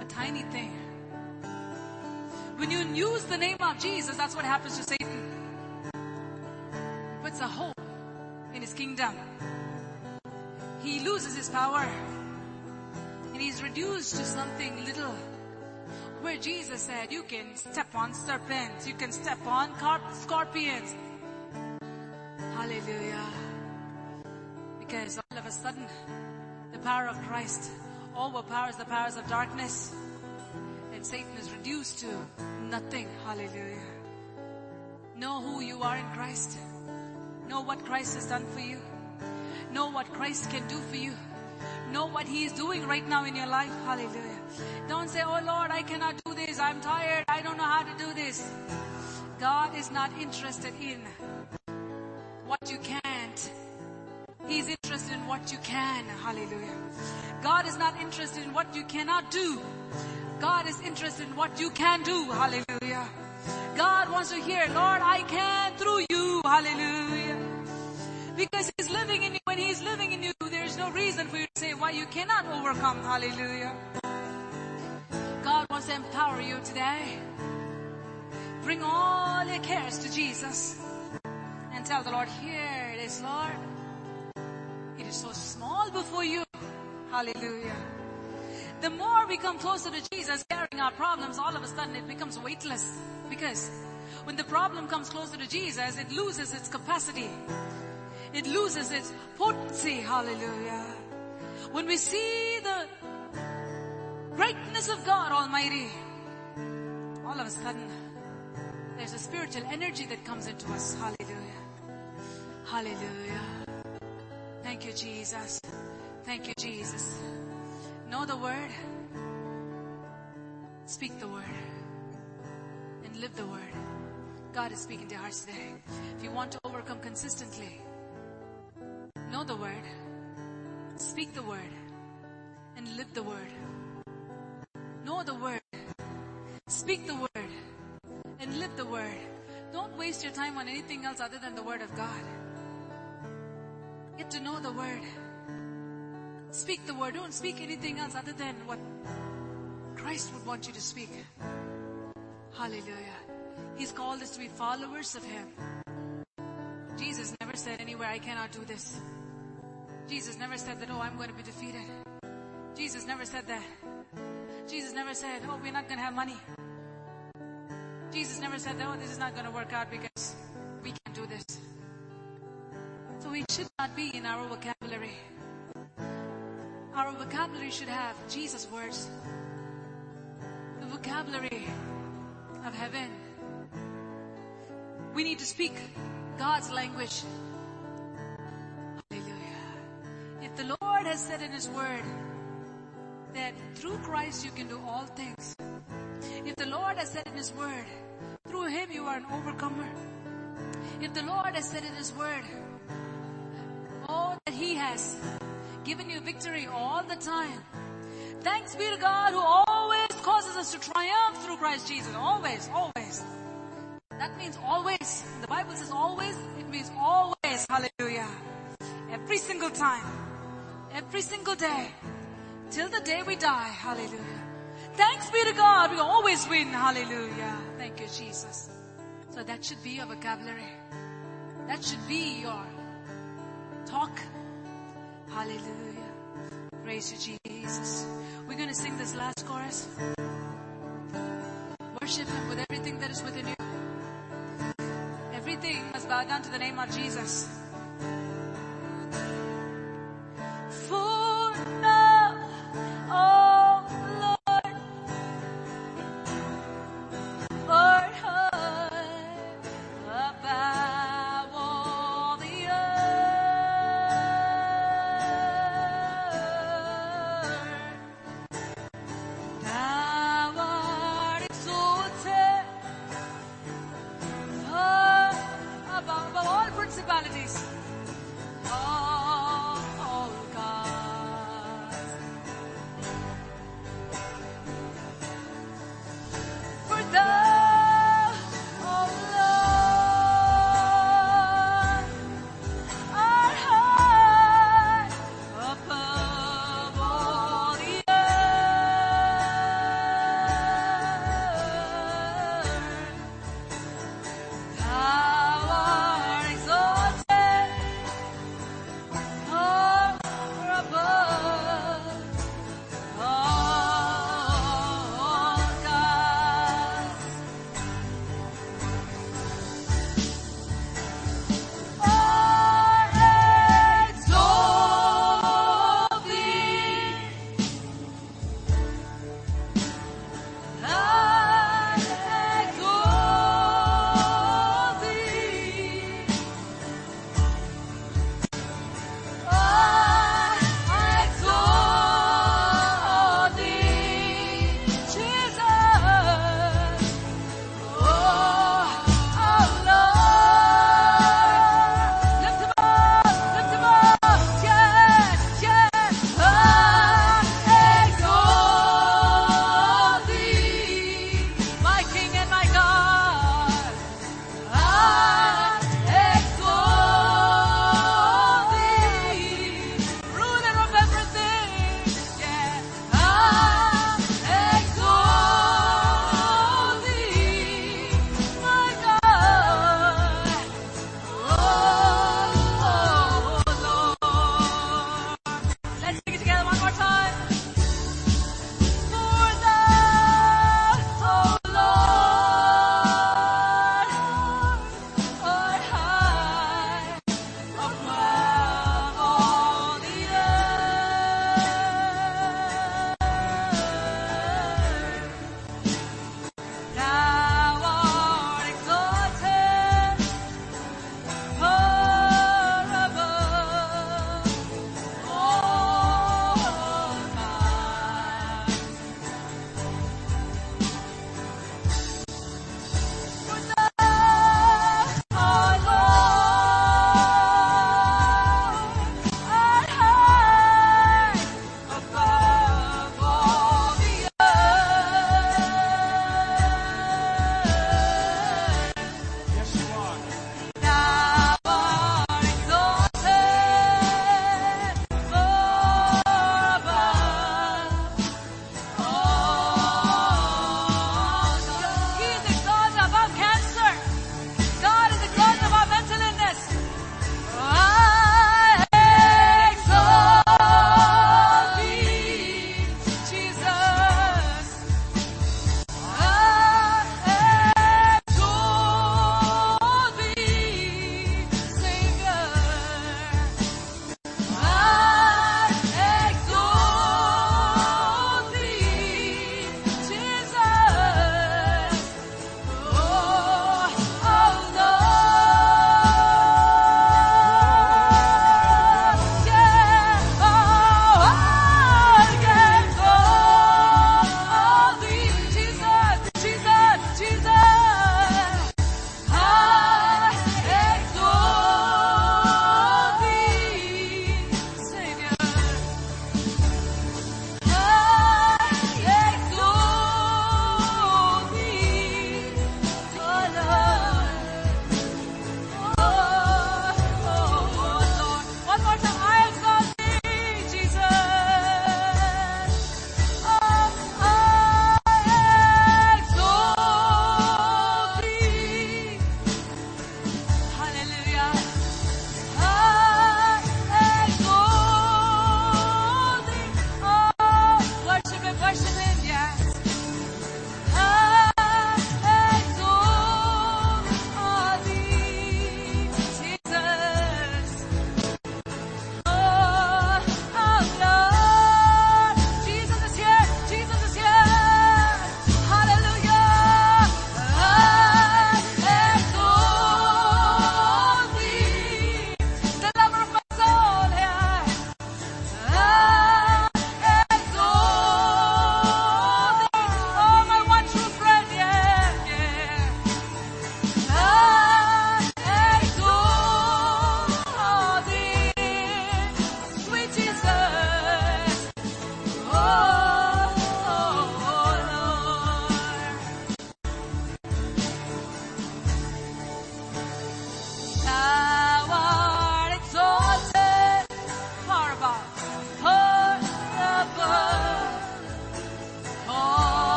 Speaker 1: a tiny thing. When you use the name of Jesus, that's what happens to Satan. He puts a hole in his kingdom. He loses his power. And he's reduced to something little. Where Jesus said, you can step on serpents, you can step on scorpions. Hallelujah. Because all of a sudden, the power of Christ overpowers the powers of darkness. And Satan is reduced to nothing. Hallelujah. Know who you are in Christ. Know what Christ has done for you. Know what Christ can do for you. Know what He is doing right now in your life. Hallelujah. Don't say, Oh Lord, I cannot do this. I'm tired. I don't know how to do this. God is not interested in what you can't. He's interested in what you can. Hallelujah. God is not interested in what you cannot do. God is interested in what you can do. Hallelujah. God wants to hear, Lord, I can through you. Hallelujah. Because He's living in you. When He's living in you, there's no reason for you to say why you cannot overcome. Hallelujah. God wants to empower you today. Bring all your cares to Jesus and tell the Lord, here it is, Lord. It is so small before you. Hallelujah. The more we come closer to Jesus carrying our problems, all of a sudden it becomes weightless. Because when the problem comes closer to Jesus, it loses its capacity. It loses its potency. Hallelujah. When we see the greatness of God Almighty, all of a sudden there's a spiritual energy that comes into us. Hallelujah. Hallelujah. Thank you, Jesus. Thank you, Jesus. Know the word. Speak the word and live the word. God is speaking to your hearts today. If you want to overcome consistently, know the word, speak the word, and live the word. Know the word, speak the word, and live the word. Don't waste your time on anything else other than the word of God. Get to know the word. Speak the word. Don't speak anything else other than what Christ would want you to speak. Hallelujah. He's called us to be followers of Him. Jesus never said anywhere, I cannot do this. Jesus never said that, oh, I'm going to be defeated. Jesus never said that. Jesus never said, oh, we're not going to have money. Jesus never said, oh, this is not going to work out because we can't do this. So we should not be in our vocabulary. Our vocabulary should have Jesus' words. The vocabulary of heaven. We need to speak God's language. Hallelujah. If the Lord has said in His Word that through Christ you can do all things, if the Lord has said in His Word, through Him you are an overcomer, if the Lord has said in His Word, all that He has given you victory all the time, thanks be to God who always causes us to triumph through Christ Jesus. Always, always. That means always. The Bible says always. It means always. Hallelujah. Every single time. Every single day. Till the day we die. Hallelujah. Thanks be to God. We always win. Hallelujah. Thank you, Jesus. So that should be your vocabulary. That should be your talk. Hallelujah. Praise you, Jesus. We're going to sing this last chorus. Worship Him with everything that is within you. Everything must bow down to the name of Jesus.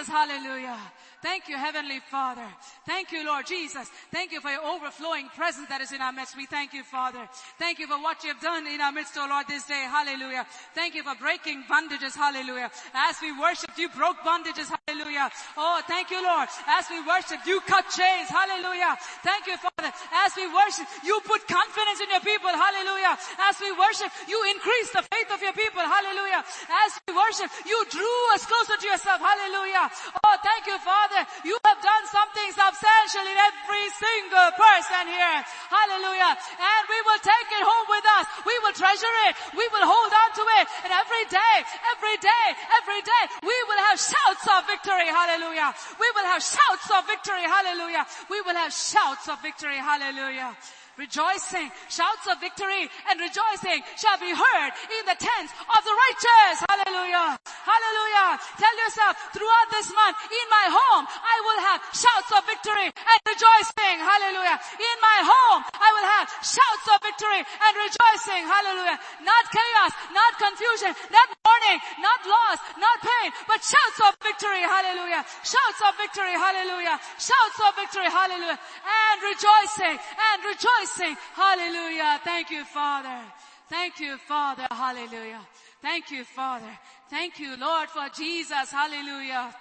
Speaker 1: Jesus, hallelujah. Thank you, Heavenly Father. Thank you, Lord Jesus. Thank you for your overflowing presence that is in our midst. We thank you, Father. Thank you for what you have done in our midst, oh Lord, this day. Hallelujah. Thank you for breaking bondages. Hallelujah. As we worshiped, you broke bondages. Hallelujah. Oh, thank you, Lord. As we worship, you cut chains. Hallelujah. Thank you, Father. As we worship, you put confidence in your people. Hallelujah. As we worship, you increase the faith of your people. Hallelujah. As we worship, you drew us closer to yourself. Hallelujah. Oh, thank you, Father. You have done something substantial in every single person here. Hallelujah. And we will take it home with us. We will treasure it. We will hold on to it. And every day, every day, every day, we will have shouts of victory. Hallelujah. We will have shouts of victory. Hallelujah. We will have shouts of victory. Hallelujah. Rejoicing, shouts of victory and rejoicing shall be heard in the tents of the righteous. Hallelujah. Hallelujah. Tell yourself throughout this month, in my home, I will have shouts of victory and rejoicing. Hallelujah. In my home, I will have shouts of victory and rejoicing. Hallelujah. Not chaos, not confusion, not mourning, not loss, not pain, but shouts of victory. Hallelujah. Shouts of victory. Hallelujah. Shouts of victory. Hallelujah. And rejoicing and rejoicing. Hallelujah. Thank you, Father. Thank you, Father. Hallelujah. Thank you, Father. Thank you, Lord, for Jesus. Hallelujah.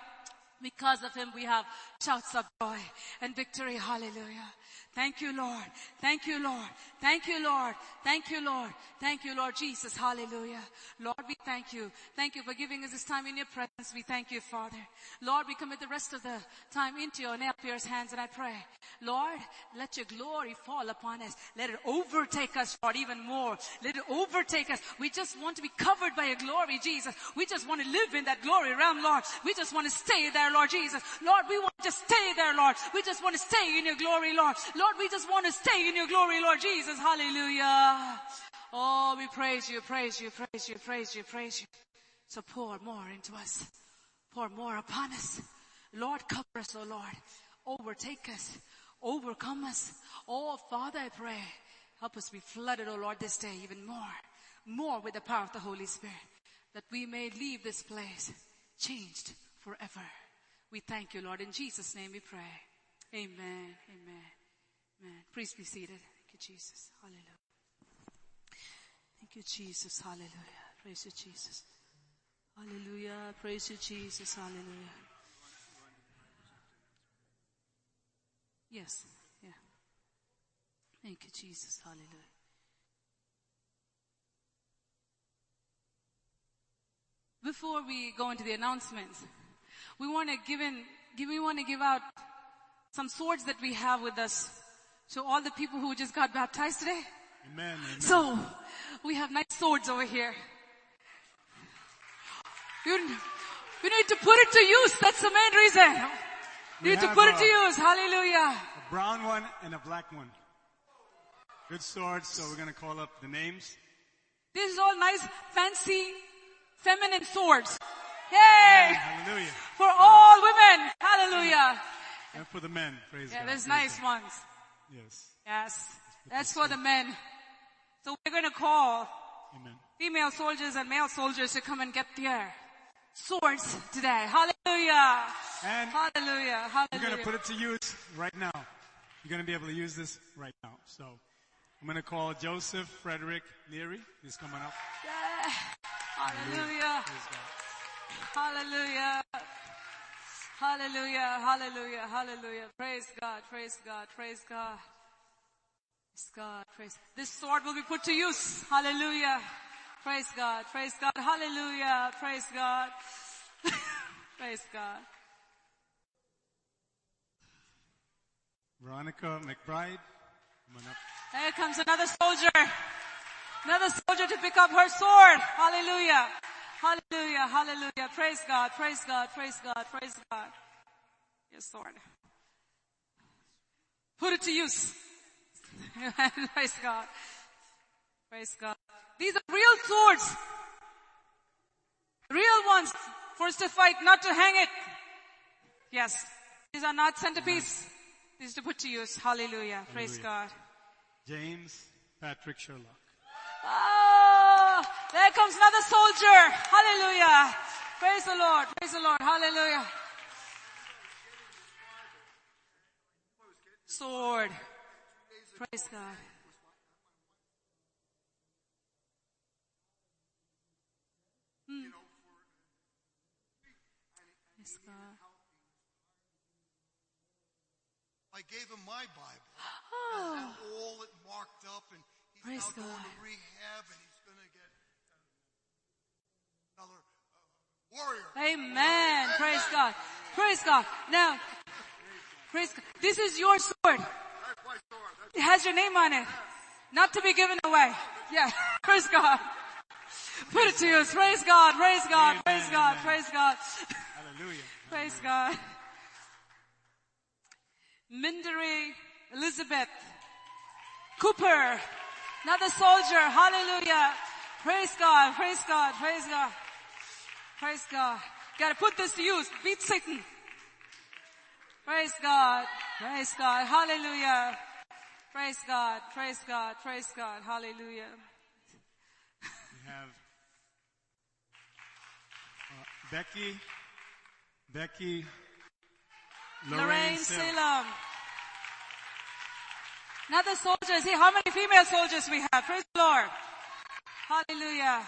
Speaker 1: Because of him we have shouts of joy and victory. Hallelujah. Thank you, Lord. Thank you, Lord. Thank you, Lord. Thank you, Lord. Thank you, Lord Jesus. Hallelujah. Lord, we thank you. Thank you for giving us this time in your presence. We thank you, Father. Lord, we commit the rest of the time into your nail pierced hands and I pray, Lord, let your glory fall upon us. Let it overtake us, Lord, even more. Let it overtake us. We just want to be covered by your glory, Jesus. We just want to live in that glory realm, Lord. We just want to stay there, Lord Jesus. Lord, we want to stay there, Lord. We just want to stay in your glory, Lord. Lord, we just want to stay in your glory, Lord Jesus. Hallelujah. Oh, we praise you, praise you, praise you, praise you, praise you. So pour more into us. Pour more upon us. Lord, cover us, oh Lord. Overtake us. Overcome us. Oh, Father, I pray. Help us be flooded, oh Lord, this day even more. More with the power of the Holy Spirit. That we may leave this place changed forever. We thank you, Lord. In Jesus' name we pray. Amen. Amen. Amen. Please be seated. Thank you, Jesus. Hallelujah. Thank you, Jesus. Hallelujah. Praise you, Jesus. Hallelujah. Praise you, Jesus. Hallelujah. Yes. Yeah. Thank you, Jesus. Hallelujah. Before we go into the announcements, we want to give in, give, we want to give out some swords that we have with us to all the people who just got baptized today.
Speaker 2: Amen. Amen.
Speaker 1: So, we have nice swords over here. You, we need to put it to use. That's the main reason.
Speaker 2: We
Speaker 1: We need to put it
Speaker 2: uh,
Speaker 1: to use. Hallelujah.
Speaker 2: a brown one and a black one. Good swords, so we're gonna call up the names.
Speaker 1: These are all nice, fancy, feminine swords. Yay!
Speaker 2: Hallelujah.
Speaker 1: For all women. Hallelujah.
Speaker 2: And for the men, praise
Speaker 1: Yeah,
Speaker 2: God.
Speaker 1: there's
Speaker 2: praise
Speaker 1: nice
Speaker 2: God.
Speaker 1: ones.
Speaker 2: Yes.
Speaker 1: Yes. That's for the men. So we're going to call
Speaker 2: Amen.
Speaker 1: female soldiers and male soldiers to come and get their swords today. Hallelujah.
Speaker 2: And
Speaker 1: Hallelujah.
Speaker 2: we're gonna put it to use right now. You're gonna be able to use this right now. So I'm gonna call Joseph Frederick Leary. He's coming up.
Speaker 1: Yeah. Hallelujah. Hallelujah. Hallelujah. Hallelujah. Hallelujah. Praise God. Praise God. Praise God. Praise God. Praise. This sword will be put to use. Hallelujah. Praise God. Praise God. Hallelujah. Praise God. praise God.
Speaker 2: Veronica McBride.
Speaker 1: There comes another soldier. Another soldier to pick up her sword. Hallelujah. Hallelujah. Hallelujah. Praise God. Praise God. Praise God. Praise God. Your sword. Put it to use. Praise God. Praise God. These are real swords. Real ones. For us to fight, not to hang it. Yes. These are not centerpiece. These are to put to use. Hallelujah. Praise God.
Speaker 2: James Patrick Sherlock.
Speaker 1: Oh, there comes another soldier. Hallelujah. Praise the Lord. Praise the Lord. Hallelujah. Sword. Praise God. Hmm. Praise God.
Speaker 3: I gave him my Bible.
Speaker 1: Oh,
Speaker 3: all it marked up and he's
Speaker 1: Praise
Speaker 3: now going
Speaker 1: God.
Speaker 3: to rehab and he's going to get another uh, warrior.
Speaker 1: amen. Praise God. Praise God. Now, praise God. This is your sword.
Speaker 3: That's my sword. That's
Speaker 1: It has your name on it. Not to be given away. Yeah. Praise God. Put it to use. Praise God. Praise God.
Speaker 2: Amen,
Speaker 1: Praise God.
Speaker 2: amen.
Speaker 1: Praise God.
Speaker 2: Hallelujah.
Speaker 1: Praise God. Mindery Elizabeth Cooper. Another soldier. Hallelujah. Praise God. Praise God. Praise God. Praise God. Gotta put this to use. Beat Satan. Praise God. Praise God. Hallelujah. Praise God. Praise God. Praise God. Hallelujah.
Speaker 2: We have uh, Becky, Becky, Lorraine,
Speaker 1: Lorraine Salem. Another soldier. See how many female soldiers we have. Praise the Lord. Hallelujah.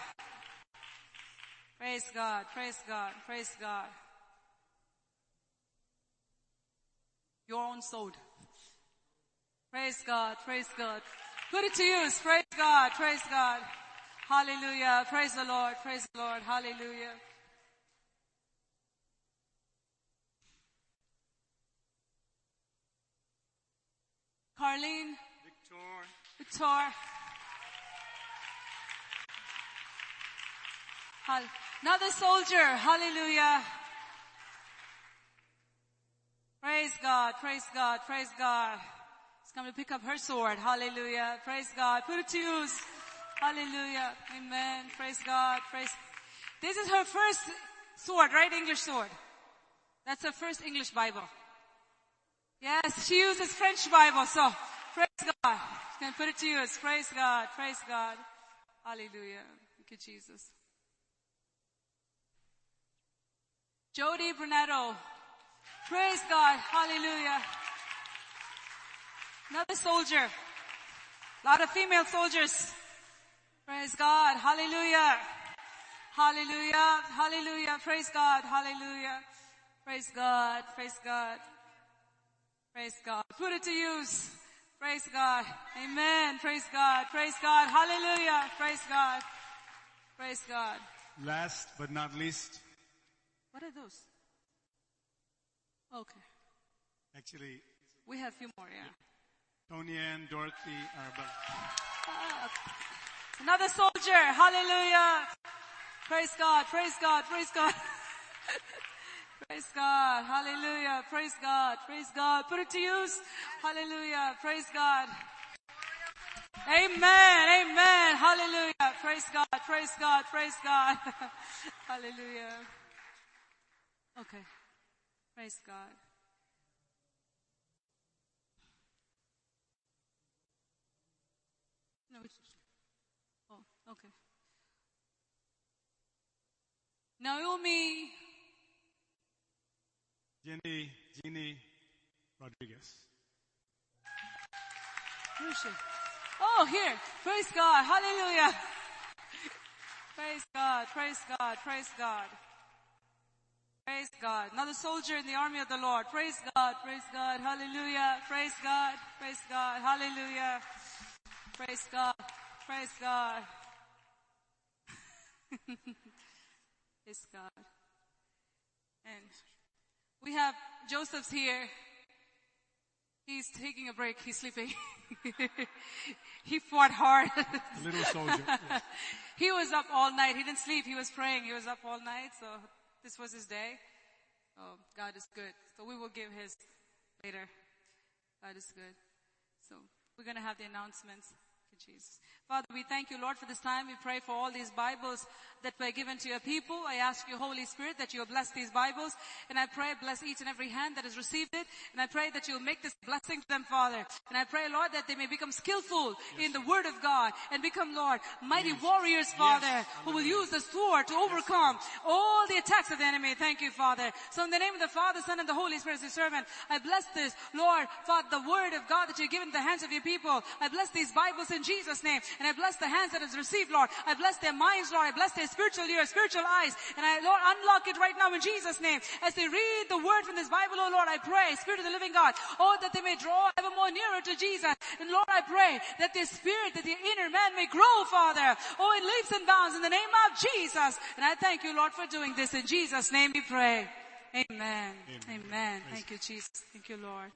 Speaker 1: Praise God. Praise God. Praise God. Your own sword. Praise God. Praise God. Put it to use. Praise God. Praise God. Hallelujah. Praise the Lord. Praise the Lord. Hallelujah. Carlene,
Speaker 2: Victor,
Speaker 1: Victor. Another soldier. Hallelujah. Praise God. Praise God. Praise God. Come to pick up her sword. Hallelujah. Praise God. Put it to use. Hallelujah. Amen. Praise God. Praise. This is her first sword, right? English sword. That's her first English Bible. Yes, she uses French Bible, so praise God. She can put it to use. Praise God. Praise God. Hallelujah. Thank you, Jesus. Jody Brunetto. Praise God. Hallelujah. Another soldier. A lot of female soldiers. Praise God. Hallelujah. Hallelujah. Hallelujah. Praise God. Hallelujah. Praise God. Praise God. Praise God. Put it to use. Praise God. Amen. Praise God. Praise God. Hallelujah. Praise God. Praise God.
Speaker 2: Last but not least,
Speaker 1: What are those? Okay.
Speaker 2: actually,
Speaker 1: We have a few more, yeah.
Speaker 2: Tony Ann, Dorothy, Arabella.
Speaker 1: Another soldier. Hallelujah. Praise God. Praise God. Praise God. Praise God. Hallelujah. Praise God. Praise God. Put it to use. Hallelujah. Praise God. Amen. Amen. Hallelujah. Praise God. Praise God. Praise God. Hallelujah. Okay. Praise God. No, it's Oh, okay. Naomi,
Speaker 2: Jenny, Jeannie Rodriguez.
Speaker 1: where is she? Oh, here. Praise God. Hallelujah. Praise God. Praise God. Praise God. Praise God. Another soldier in the army of the Lord. Praise God. Praise God. Hallelujah. Praise God. Praise God. Hallelujah. Praise God. Praise God. Praise God. And we have Joseph's here. He's taking a break. He's sleeping. he fought hard.
Speaker 2: Little soldier. Yes.
Speaker 1: he was up all night. He didn't sleep. He was praying. He was up all night. So this was his day. Oh, God is good. So we will give his later. God is good. So we're going to have the announcements. You, Jesus. Father, we thank you, Lord, for this time. We pray for all these Bibles that were given to your people. I ask you, Holy Spirit, that you'll bless these Bibles. And I pray, bless each and every hand that has received it. And I pray that you'll make this blessing to them, Father. And I pray, Lord, that they may become skillful in the Word of God and become, Lord, mighty warriors, Father, who will use the sword to overcome all the attacks of the enemy. Thank you, Father. So in the name of the Father, Son, and the Holy Spirit, as your servant, I bless this, Lord, Father, the Word of God that you've given to the hands of your people. I bless these Bibles in Jesus' name. And I bless the hands that has received, Lord. I bless their minds, Lord. I bless their spiritual ears, spiritual eyes. And I, Lord, unlock it right now in Jesus' name. As they read the word from this Bible, oh Lord, I pray, Spirit of the living God, oh, that they may draw ever more nearer to Jesus. And Lord, I pray that their spirit, that their inner man may grow, Father. Oh, in leaps and bounds in the name of Jesus. And I thank you, Lord, for doing this. In Jesus' name we pray. Amen. Amen. Thank you, Jesus. Thank you, Lord.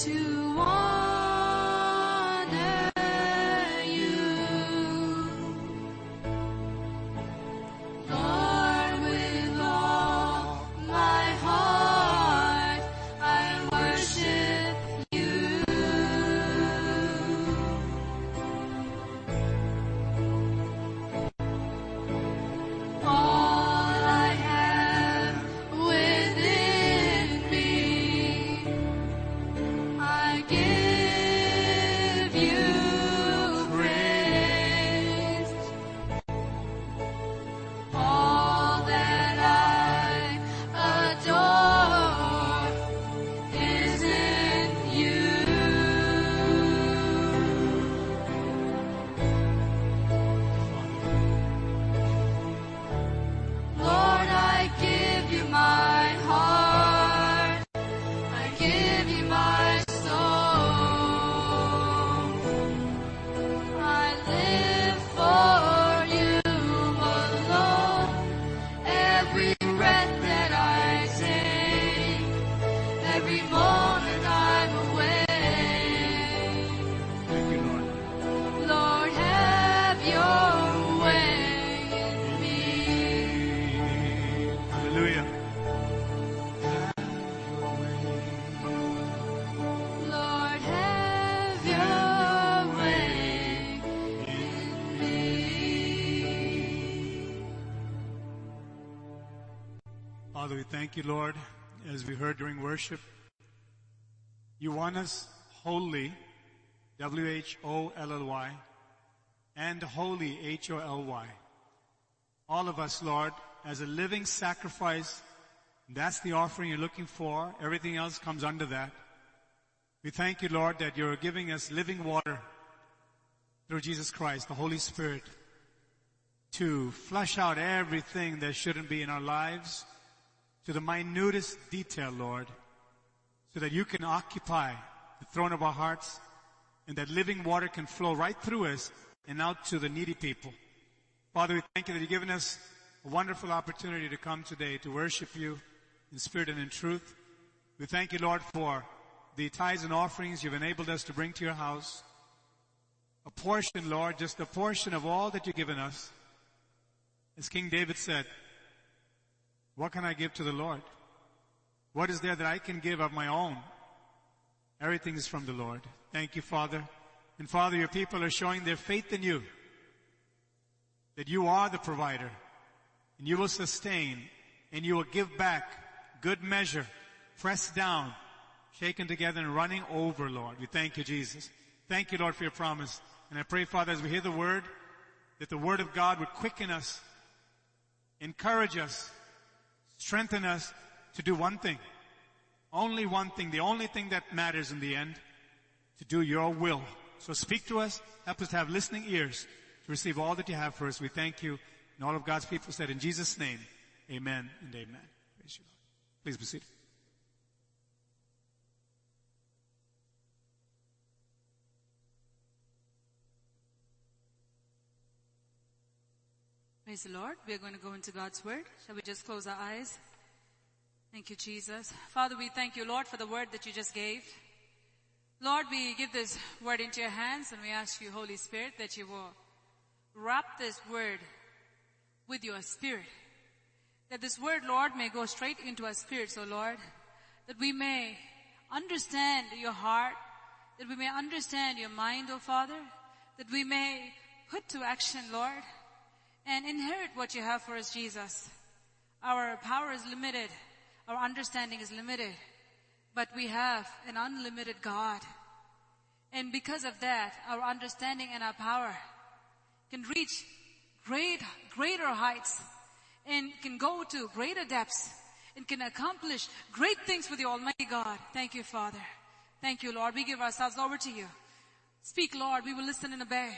Speaker 4: To honor
Speaker 2: thank you, Lord, as we heard during worship. You want us holy, W-H-O-L-L-Y, and holy, H-O-L-Y. All of us, Lord, as a living sacrifice, that's the offering you're looking for. Everything else comes under that. We thank you, Lord, that you're giving us living water through Jesus Christ, the Holy Spirit, to flush out everything that shouldn't be in our lives to the minutest detail, Lord, so that you can occupy the throne of our hearts and that living water can flow right through us and out to the needy people. Father, we thank you that you've given us a wonderful opportunity to come today to worship you in spirit and in truth. We thank you, Lord, for the tithes and offerings you've enabled us to bring to your house. A portion, Lord, just a portion of all that you've given us. As King David said, what can I give to the Lord? What is there that I can give of my own? Everything is from the Lord. Thank you, Father. And Father, your people are showing their faith in you. That you are the provider. And you will sustain. And you will give back good measure, pressed down, shaken together and running over, Lord. We thank you, Jesus. Thank you, Lord, for your promise. And I pray, Father, as we hear the word, that the word of God would quicken us, encourage us, strengthen us to do one thing. Only one thing, the only thing that matters in the end, to do your will. So speak to us, help us to have listening ears to receive all that you have for us. We thank you. And all of God's people said in Jesus' name, amen and amen. Praise you, Lord. Please be seated.
Speaker 1: Praise the Lord. We are going to go into God's Word. Shall we just close our eyes? Thank you, Jesus. Father, we thank you, Lord, for the word that you just gave. Lord, we give this word into your hands and we ask you, Holy Spirit, that you will wrap this word with your spirit. That this word, Lord, may go straight into our spirits, O Lord. That we may understand your heart. That we may understand your mind, O Father. That we may put to action, Lord, and inherit what you have for us, Jesus. Our power is limited. Our understanding is limited. But we have an unlimited God. And because of that, our understanding and our power can reach great, greater heights and can go to greater depths and can accomplish great things with the Almighty God. Thank you, Father. Thank you, Lord. We give ourselves over to you. Speak, Lord. We will listen and obey.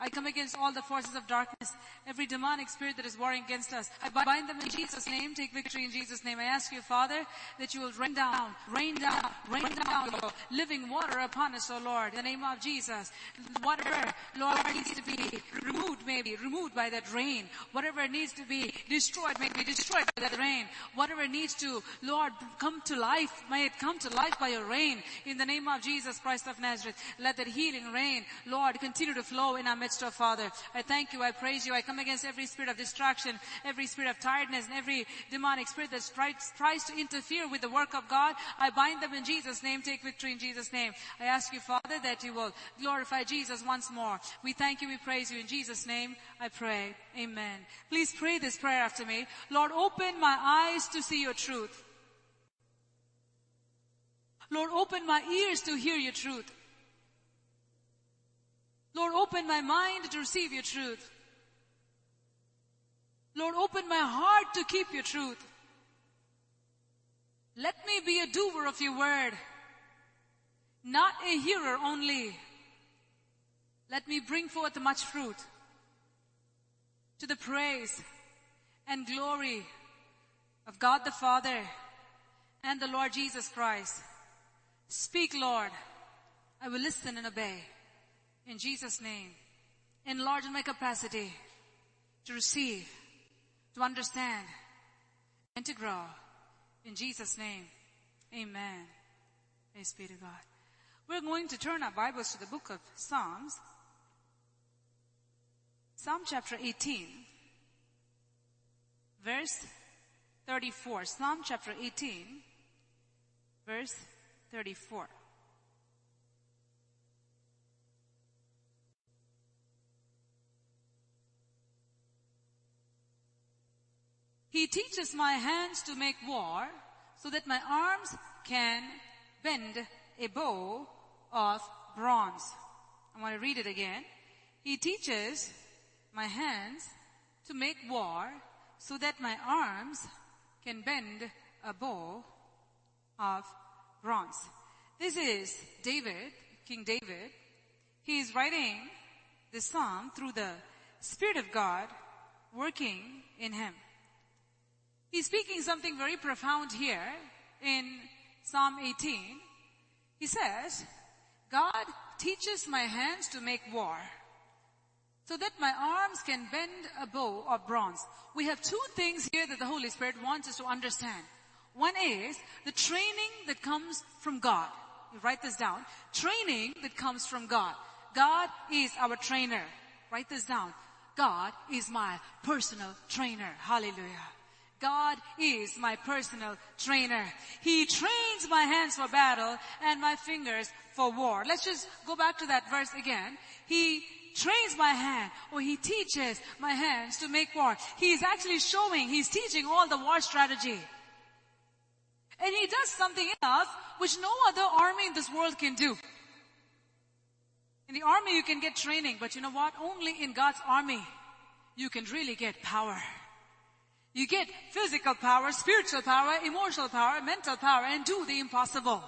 Speaker 1: I come against all the forces of darkness, every demonic spirit that is warring against us. I bind them in Jesus' name, take victory in Jesus' name. I ask you, Father, that you will rain down, rain down, rain down living water upon us, O Lord, in the name of Jesus. Whatever, Lord, needs to be removed, maybe removed by that rain. Whatever needs to be destroyed, may be destroyed by that rain. Whatever needs to, Lord, come to life, may it come to life by your rain. In the name of Jesus Christ of Nazareth, let that healing rain, Lord, continue to flow in our midst, O Father. I thank you, I praise you, I come against every spirit of distraction, every spirit of tiredness, and every demonic spirit that tries, tries to interfere with the work of God. I bind them in Jesus' name, take victory in Jesus' name. I ask you, Father, that you will glorify Jesus once more. We thank you, we praise you in Jesus' name. I pray. Amen. Please pray this prayer after me. Lord, open my eyes to see your truth. Lord, open my ears to hear your truth. Lord, open my mind to receive your truth. Lord, open my heart to keep your truth. Let me be a doer of your word, not a hearer only. Let me bring forth much fruit to the praise and glory of God the Father and the Lord Jesus Christ. Speak, Lord. I will listen and obey. In Jesus' name, enlarge my capacity to receive, to understand, and to grow. In Jesus' name, amen. Praise be to God. We're going to turn our Bibles to the book of Psalms. Psalm chapter 18, verse 34. Psalm chapter 18, verse 34. He teaches my hands to make war so that my arms can bend a bow of bronze. I want to read it again. He teaches my hands to make war so that my arms can bend a bow of bronze. This is David, King David. He is writing this psalm through the Spirit of God working in him. He's speaking something very profound here in Psalm 18. He says, God teaches my hands to make war so that my arms can bend a bow of bronze. We have two things here that the Holy Spirit wants us to understand. One is the training that comes from God. You write this down. Training that comes from God. God is our trainer. Write this down. God is my personal trainer. Hallelujah. God is my personal trainer. He trains my hands for battle and my fingers for war. Let's just go back to that verse again. He trains my hand or he teaches my hands to make war. He is actually showing, he's teaching all the war strategy. And he does something else which no other army in this world can do. In the army you can get training, but you know what? Only in God's army you can really get power. You get physical power, spiritual power, emotional power, mental power, and do the impossible.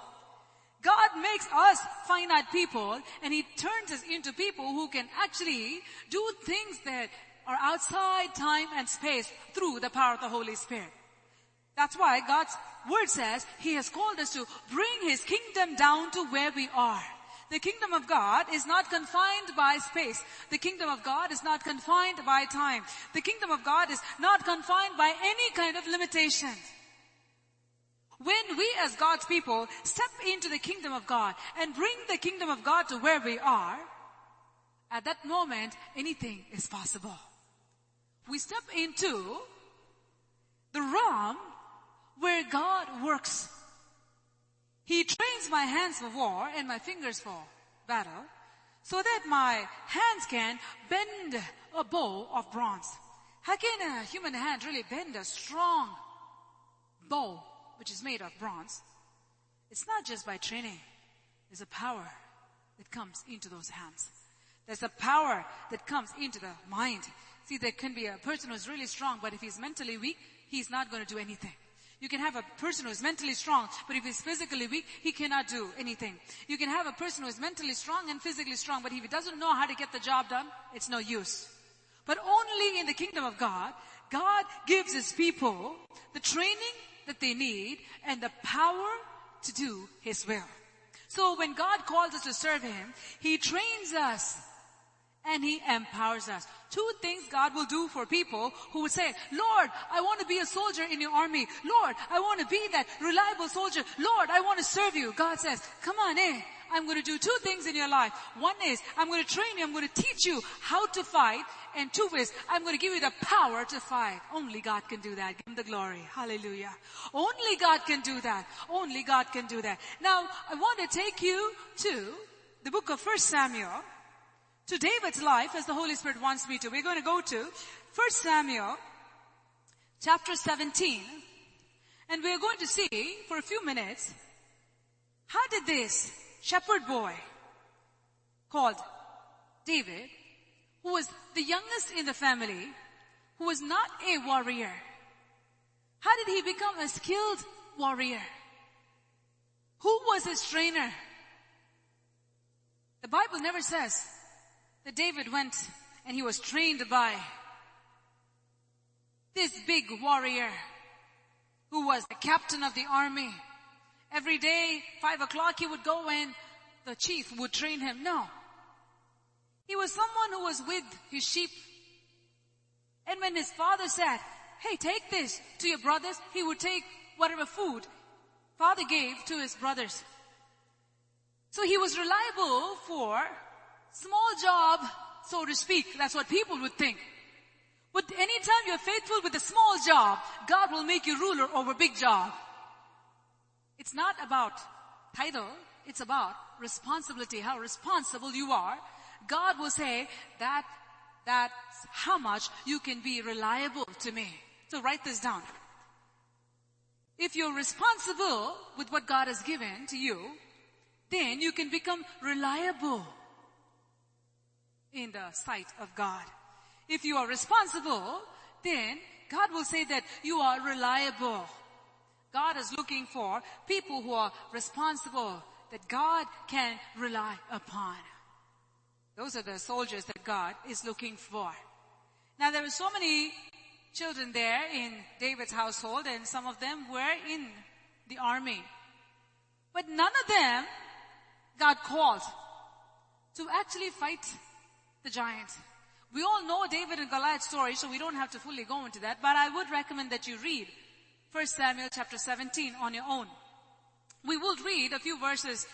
Speaker 1: God makes us finite people and He turns us into people who can actually do things that are outside time and space through the power of the Holy Spirit. That's why God's word says He has called us to bring His kingdom down to where we are. The kingdom of God is not confined by space. The kingdom of God is not confined by time. The kingdom of God is not confined by any kind of limitation. When we as God's people step into the kingdom of God and bring the kingdom of God to where we are, at that moment, anything is possible. We step into the realm where God works he trains my hands for war and my fingers for battle so that my hands can bend a bow of bronze. How can a human hand really bend a strong bow which is made of bronze? It's not just by training. There's a power that comes into those hands. There's a power that comes into the mind. See, there can be a person who's really strong, but if he's mentally weak, he's not going to do anything. You can have a person who is mentally strong, but if he's physically weak, he cannot do anything. You can have a person who is mentally strong and physically strong, but if he doesn't know how to get the job done, it's no use. But only in the kingdom of God, God gives his people the training that they need and the power to do his will. So when God calls us to serve him, he trains us and he empowers us. Two things God will do for people who would say, Lord, I want to be a soldier in your army. Lord, I want to be that reliable soldier. Lord, I want to serve you. God says, come on in. I'm going to do two things in your life. One is, I'm going to train you, I'm going to teach you how to fight. And two is, I'm going to give you the power to fight. Only God can do that. Give him the glory. Hallelujah. Only God can do that. Only God can do that. Now, I want to take you to the book of First Samuel to David's life as the Holy Spirit wants me to. We're going to go to 1 Samuel chapter 17 and we're going to see for a few minutes how did this shepherd boy called David, who was the youngest in the family, who was not a warrior, how did he become a skilled warrior? Who was his trainer? The Bible never says that David went and he was trained by this big warrior who was the captain of the army. Every day, five o'clock, he would go and the chief would train him. No. He was someone who was with his sheep. And when his father said, hey, take this to your brothers, he would take whatever food father gave to his brothers. So he was reliable for Small job, so to speak. That's what people would think. But anytime you're faithful with a small job, God will make you ruler over big job. It's not about title. It's about responsibility, how responsible you are. God will say that, that's how much you can be reliable to me. So write this down. If you're responsible with what God has given to you, then you can become reliable in the sight of God. If you are responsible, then God will say that you are reliable. God is looking for people who are responsible, that God can rely upon. Those are the soldiers that God is looking for. Now there were so many children there in David's household and some of them were in the army. But none of them got called to actually fight the giant. We all know David and Goliath's story, so we don't have to fully go into that, but I would recommend that you read 1 Samuel chapter 17 on your own. We will read a few verses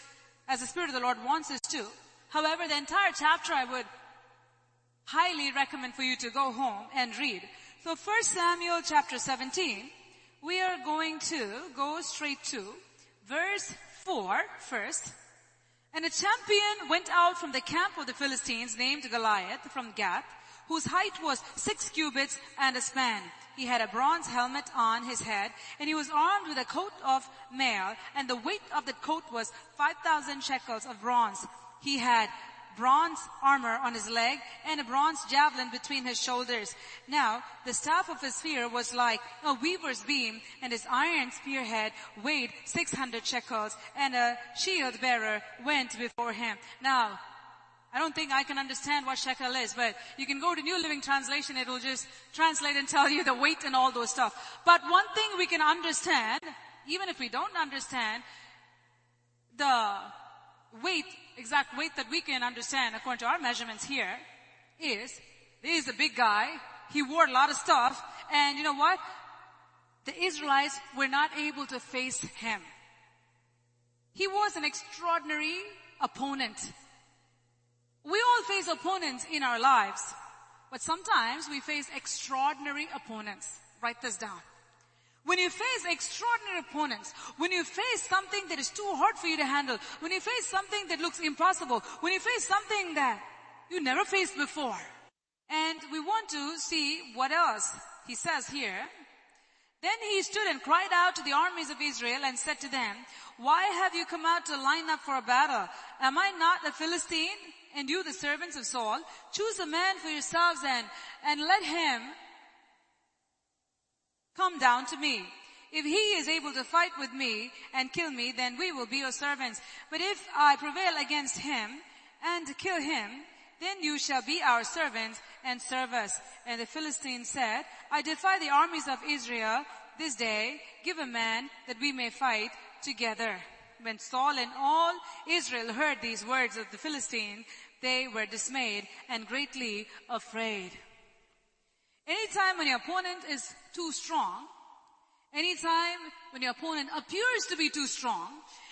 Speaker 1: as the Spirit of the Lord wants us to. However, the entire chapter I would highly recommend for you to go home and read. So 1 Samuel chapter 17, we are going to go straight to verse 4 first. And a champion went out from the camp of the Philistines named Goliath from Gath, whose height was six cubits and a span. He had a bronze helmet on his head, and he was armed with a coat of mail, and the weight of the coat was 5,000 shekels of bronze. He had bronze armor on his leg and a bronze javelin between his shoulders. Now, the staff of his spear was like a weaver's beam and his iron spearhead weighed 600 shekels and a shield bearer went before him. Now, I don't think I can understand what shekel is, but you can go to New Living Translation, it will just translate and tell you the weight and all those stuff. But one thing we can understand, even if we don't understand the weight, exact weight that we can understand according to our measurements here is, he's a big guy, he wore a lot of stuff, and you know what? The Israelites were not able to face him. He was an extraordinary opponent. We all face opponents in our lives, but sometimes we face extraordinary opponents. Write this down. When you face extraordinary opponents, when you face something that is too hard for you to handle, when you face something that looks impossible, when you face something that you never faced before, and we want to see what else he says here. Then he stood and cried out to the armies of Israel and said to them, why have you come out to line up for a battle? Am I not a Philistine? And you, the servants of Saul, choose a man for yourselves and, and let him come down to me. If he is able to fight with me and kill me, then we will be your servants. But if I prevail against him and kill him, then you shall be our servants and serve us. And the Philistine said, I defy the armies of Israel this day. Give a man that we may fight together. When Saul and all Israel heard these words of the Philistine, they were dismayed and greatly afraid. Anytime when your opponent is too strong, anytime when your opponent appears to be too strong,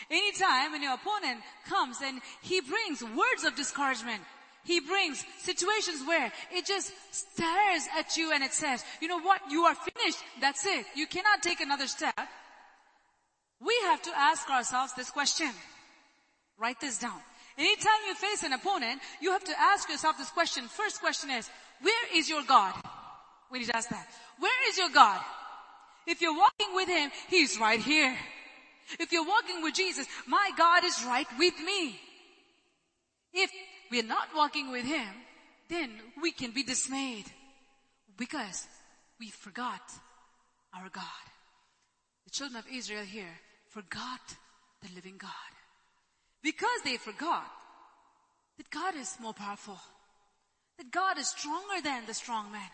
Speaker 1: anytime when your opponent comes and he brings words of discouragement, he brings situations where it just stares at you and it says, you know what, you are finished, that's it, you cannot take another step. We have to ask ourselves this question. Write this down. Anytime you face an opponent, you have to ask yourself this question. First question is, where is your God? When he does that. Where is your God? If you're walking with him, he's right here. If you're walking with Jesus, my God is right with me. If we're not walking with him, then we can be dismayed because we forgot our God. The children of Israel here forgot the living God. Because they forgot that God is more powerful, that God is stronger than the strong man.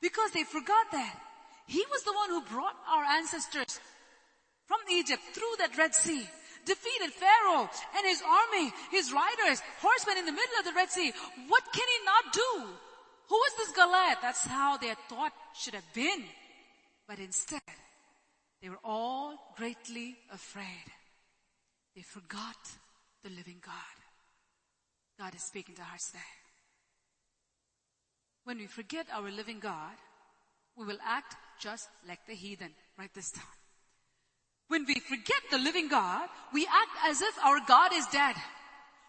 Speaker 1: Because they forgot that. He was the one who brought our ancestors from Egypt through that Red Sea, defeated Pharaoh and his army, his riders, horsemen in the middle of the Red Sea. What can he not do? Who is this Goliath? That's how their thought should have been. But instead, they were all greatly afraid. They forgot the living God. God is speaking to hearts today. When we forget our living God, we will act just like the heathen. Write this down. When we forget the living God, we act as if our God is dead.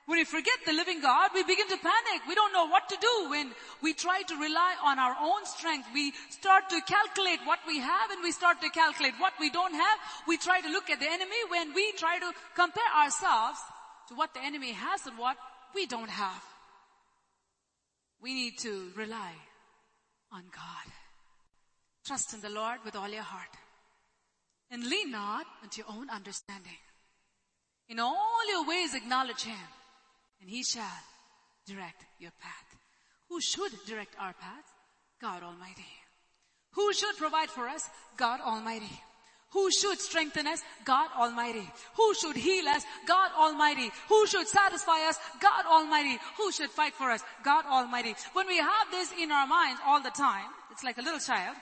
Speaker 1: When we forget the living God, we begin to panic. We don't know what to do when we try to rely on our own strength. We start to calculate what we have and we start to calculate what we don't have. We try to look at the enemy when we try to compare ourselves to what the enemy has and what we don't have. We need to rely on God. Trust in the Lord with all your heart. And lean not unto your own understanding. In all your ways acknowledge Him, and He shall direct your path. Who should direct our path? God Almighty. Who should provide for us? God Almighty. Who should strengthen us? God Almighty. Who should heal us? God Almighty. Who should satisfy us? God Almighty. Who should fight for us? God Almighty. When we have this in our minds all the time, it's like a little child.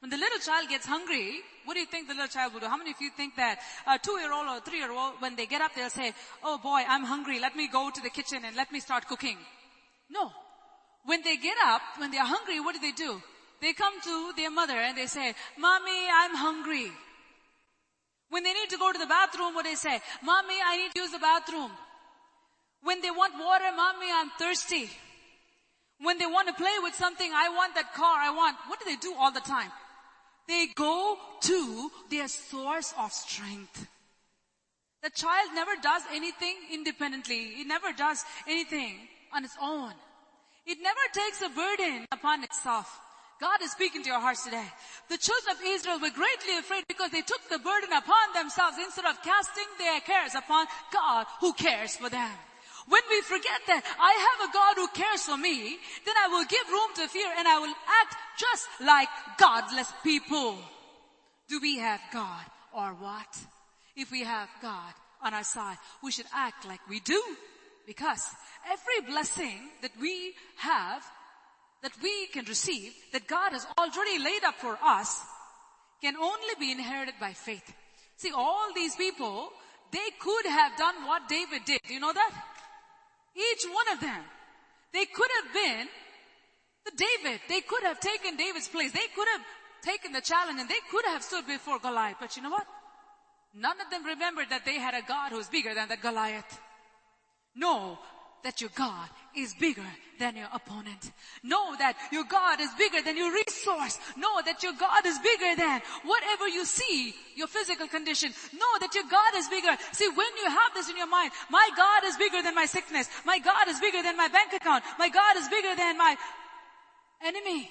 Speaker 1: When the little child gets hungry, what do you think the little child will do? How many of you think that a two-year-old or three-year-old, when they get up, they'll say, oh boy, I'm hungry. Let me go to the kitchen and let me start cooking. No. When they get up, when they are hungry, what do they do? They come to their mother and they say, Mommy, I'm hungry. When they need to go to the bathroom, what they say? Mommy, I need to use the bathroom. When they want water, Mommy, I'm thirsty. When they want to play with something, I want that car, I want, what do they do all the time? They go to their source of strength. The child never does anything independently. It never does anything on its own. It never takes a burden upon itself. God is speaking to your hearts today. The children of Israel were greatly afraid because they took the burden upon themselves instead of casting their cares upon God who cares for them. When we forget that I have a God who cares for me, then I will give room to fear and I will act just like godless people. Do we have God or what? If we have God on our side, we should act like we do. Because every blessing that we have, that we can receive, that God has already laid up for us, can only be inherited by faith. See, all these people, they could have done what David did. You know that? Each one of them. They could have been the David. They could have taken David's place. They could have taken the challenge and they could have stood before Goliath. But you know what? None of them remembered that they had a God who's bigger than the Goliath. No, that your God is bigger than your opponent. Know that your God is bigger than your resource. Know that your God is bigger than whatever you see, your physical condition. Know that your God is bigger. See, when you have this in your mind, my God is bigger than my sickness. My God is bigger than my bank account. My God is bigger than my enemy.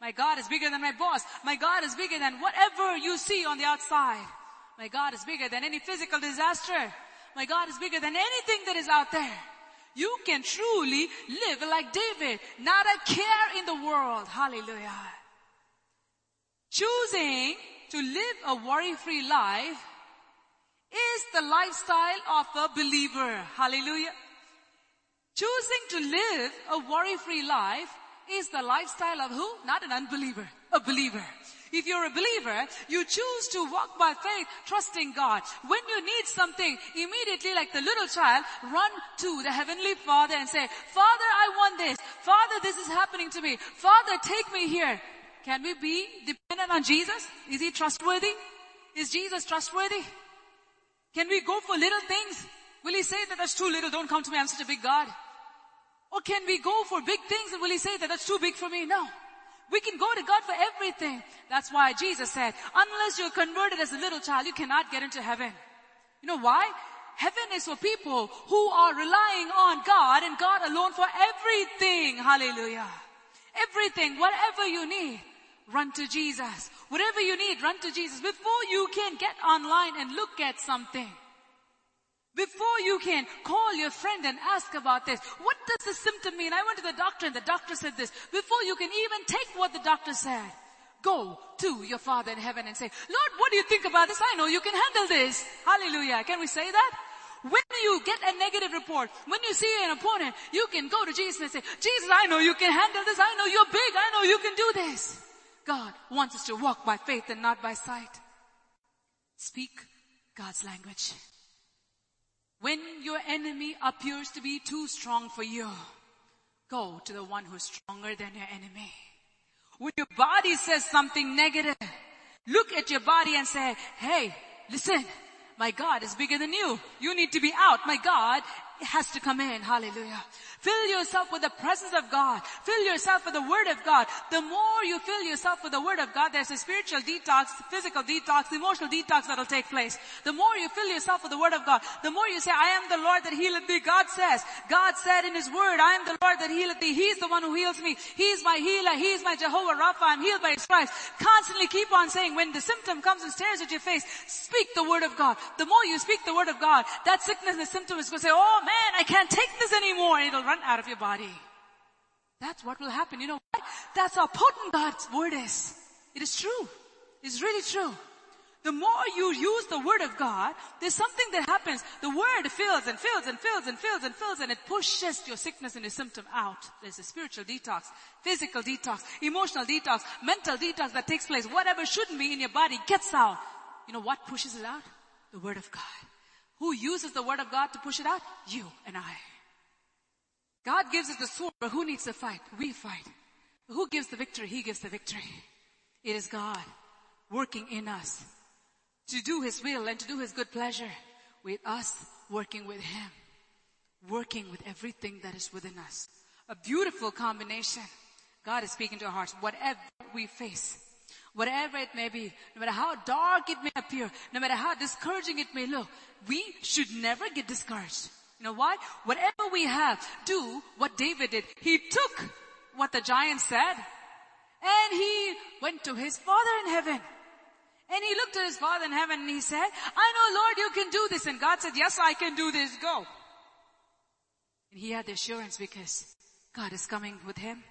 Speaker 1: My God is bigger than my boss. My God is bigger than whatever you see on the outside. My God is bigger than any physical disaster. My God is bigger than anything that is out there. You can truly live like David. Not a care in the world. Hallelujah. Choosing to live a worry-free life is the lifestyle of a believer. Hallelujah. Choosing to live a worry-free life is the lifestyle of who? Not an unbeliever, a believer. If you're a believer, you choose to walk by faith, trusting God. When you need something, immediately like the little child, run to the heavenly father and say, Father, I want this. Father, this is happening to me. Father, take me here. Can we be dependent on Jesus? Is he trustworthy? Is Jesus trustworthy? Can we go for little things? Will he say that that's too little? Don't come to me. I'm such a big God. Or can we go for big things and will he say that that's too big for me? No. We can go to God for everything. That's why Jesus said, unless you're converted as a little child, you cannot get into heaven. You know why? Heaven is for people who are relying on God and God alone for everything. Hallelujah. Everything, whatever you need, run to Jesus. Whatever you need, run to Jesus before you can get online and look at something. Before you can call your friend and ask about this, what does the symptom mean? I went to the doctor and the doctor said this. Before you can even take what the doctor said, go to your father in heaven and say, Lord, what do you think about this? I know you can handle this. Hallelujah. Can we say that? When you get a negative report, when you see an opponent, you can go to Jesus and say, Jesus, I know you can handle this. I know you're big. I know you can do this. God wants us to walk by faith and not by sight. Speak God's language. When your enemy appears to be too strong for you, go to the one who's stronger than your enemy. When your body says something negative, look at your body and say, hey, listen, my God is bigger than you. You need to be out. My God has to come in. Hallelujah. Fill yourself with the presence of God. Fill yourself with the word of God. The more you fill yourself with the word of God, there's a spiritual detox, physical detox, emotional detox that'll take place. The more you fill yourself with the word of God, the more you say, I am the Lord that healeth thee. God says, God said in his word, I am the Lord that healeth thee. He's the one who heals me. He's my healer. He's my Jehovah Rapha. I'm healed by his stripes. Constantly keep on saying, when the symptom comes and stares at your face, speak the word of God. The more you speak the word of God, that sickness and the symptom is going to say, oh man, I can't take this anymore. It'll run out of your body. That's what will happen. You know what? That's how potent God's word is. It is true. It's really true. The more you use the word of God, there's something that happens. The word fills and fills and fills and fills and fills and it pushes your sickness and your symptom out. There's a spiritual detox, physical detox, emotional detox, mental detox that takes place. Whatever shouldn't be in your body gets out. You know what pushes it out? The word of God. Who uses the word of God to push it out? You and I. God gives us the sword, but who needs to fight? We fight. Who gives the victory? He gives the victory. It is God working in us to do His will and to do His good pleasure with us working with Him. Working with everything that is within us. A beautiful combination. God is speaking to our hearts. Whatever we face, whatever it may be, no matter how dark it may appear, no matter how discouraging it may look, we should never get discouraged. You know why? Whatever we have, do what David did. He took what the giant said and he went to his father in heaven. And he looked at his father in heaven and he said, I know Lord you can do this. And God said, yes I can do this, go. And he had the assurance because God is coming with him.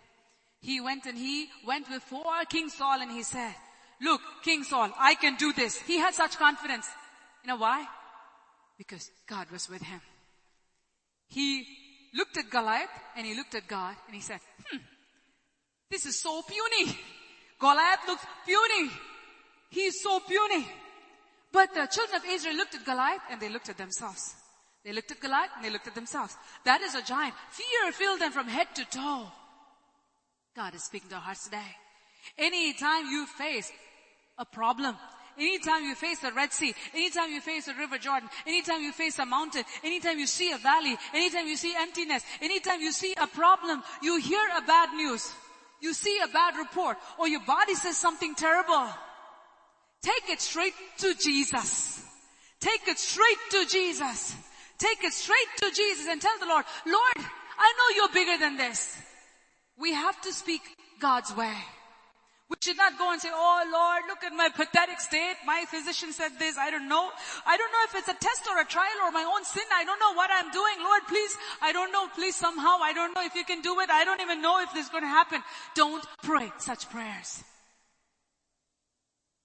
Speaker 1: He went and he went before King Saul and he said, look, King Saul, I can do this. He had such confidence. You know why? Because God was with him. He looked at Goliath and he looked at God and he said, hmm, this is so puny. Goliath looks puny. He's so puny. But the children of Israel looked at Goliath and they looked at themselves. They looked at Goliath and they looked at themselves. That is a giant. Fear filled them from head to toe. God is speaking to our hearts today. Anytime you face a problem, anytime you face the Red Sea, anytime you face the River Jordan, anytime you face a mountain, anytime you see a valley, anytime you see emptiness, anytime you see a problem, you hear a bad news, you see a bad report, or your body says something terrible, take it straight to Jesus. Take it straight to Jesus. Take it straight to Jesus and tell the Lord, Lord, I know you're bigger than this. We have to speak God's way. We should not go and say, oh Lord, look at my pathetic state. My physician said this. I don't know. I don't know if it's a test or a trial or my own sin. I don't know what I'm doing. Lord, please, I don't know. Please somehow, I don't know if you can do it. I don't even know if this is going to happen. Don't pray such prayers.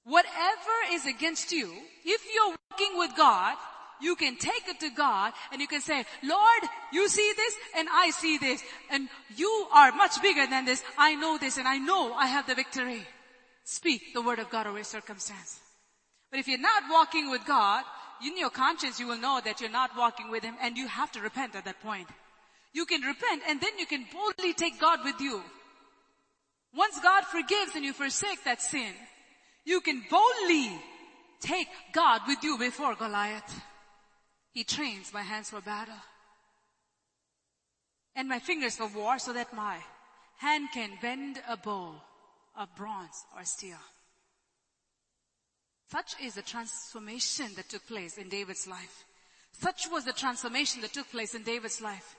Speaker 1: Whatever is against you, if you're working with God, you can take it to God and you can say, Lord, you see this and I see this and you are much bigger than this. I know this and I know I have the victory. Speak the word of God over circumstance. But if you're not walking with God, in your conscience you will know that you're not walking with Him and you have to repent at that point. You can repent and then you can boldly take God with you. Once God forgives and you forsake that sin, you can boldly take God with you before Goliath. He trains my hands for battle and my fingers for war so that my hand can bend a bow of bronze or steel. Such is the transformation that took place in David's life. Such was the transformation that took place in David's life.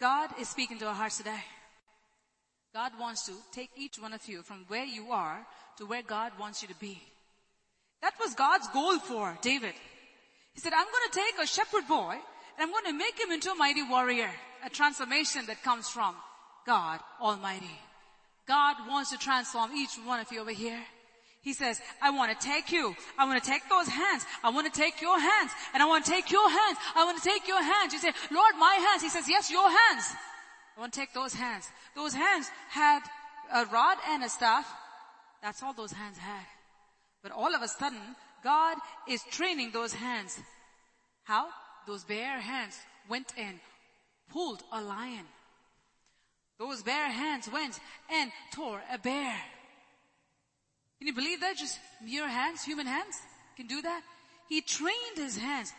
Speaker 1: God is speaking to our hearts today. God wants to take each one of you from where you are to where God wants you to be. That was God's goal for David. He said, I'm going to take a shepherd boy and I'm going to make him into a mighty warrior. A transformation that comes from God Almighty. God wants to transform each one of you over here. He says, I want to take you. I want to take those hands. I want to take your hands. And I want to take your hands. I want to take your hands. You say, Lord, my hands. He says, yes, your hands. I want to take those hands. Those hands had a rod and a staff. That's all those hands had. But all of a sudden, God is training those hands. How? Those bare hands went and pulled a lion. Those bare hands went and tore a bear. Can you believe that? Just mere hands, human hands can do that? He trained his hands.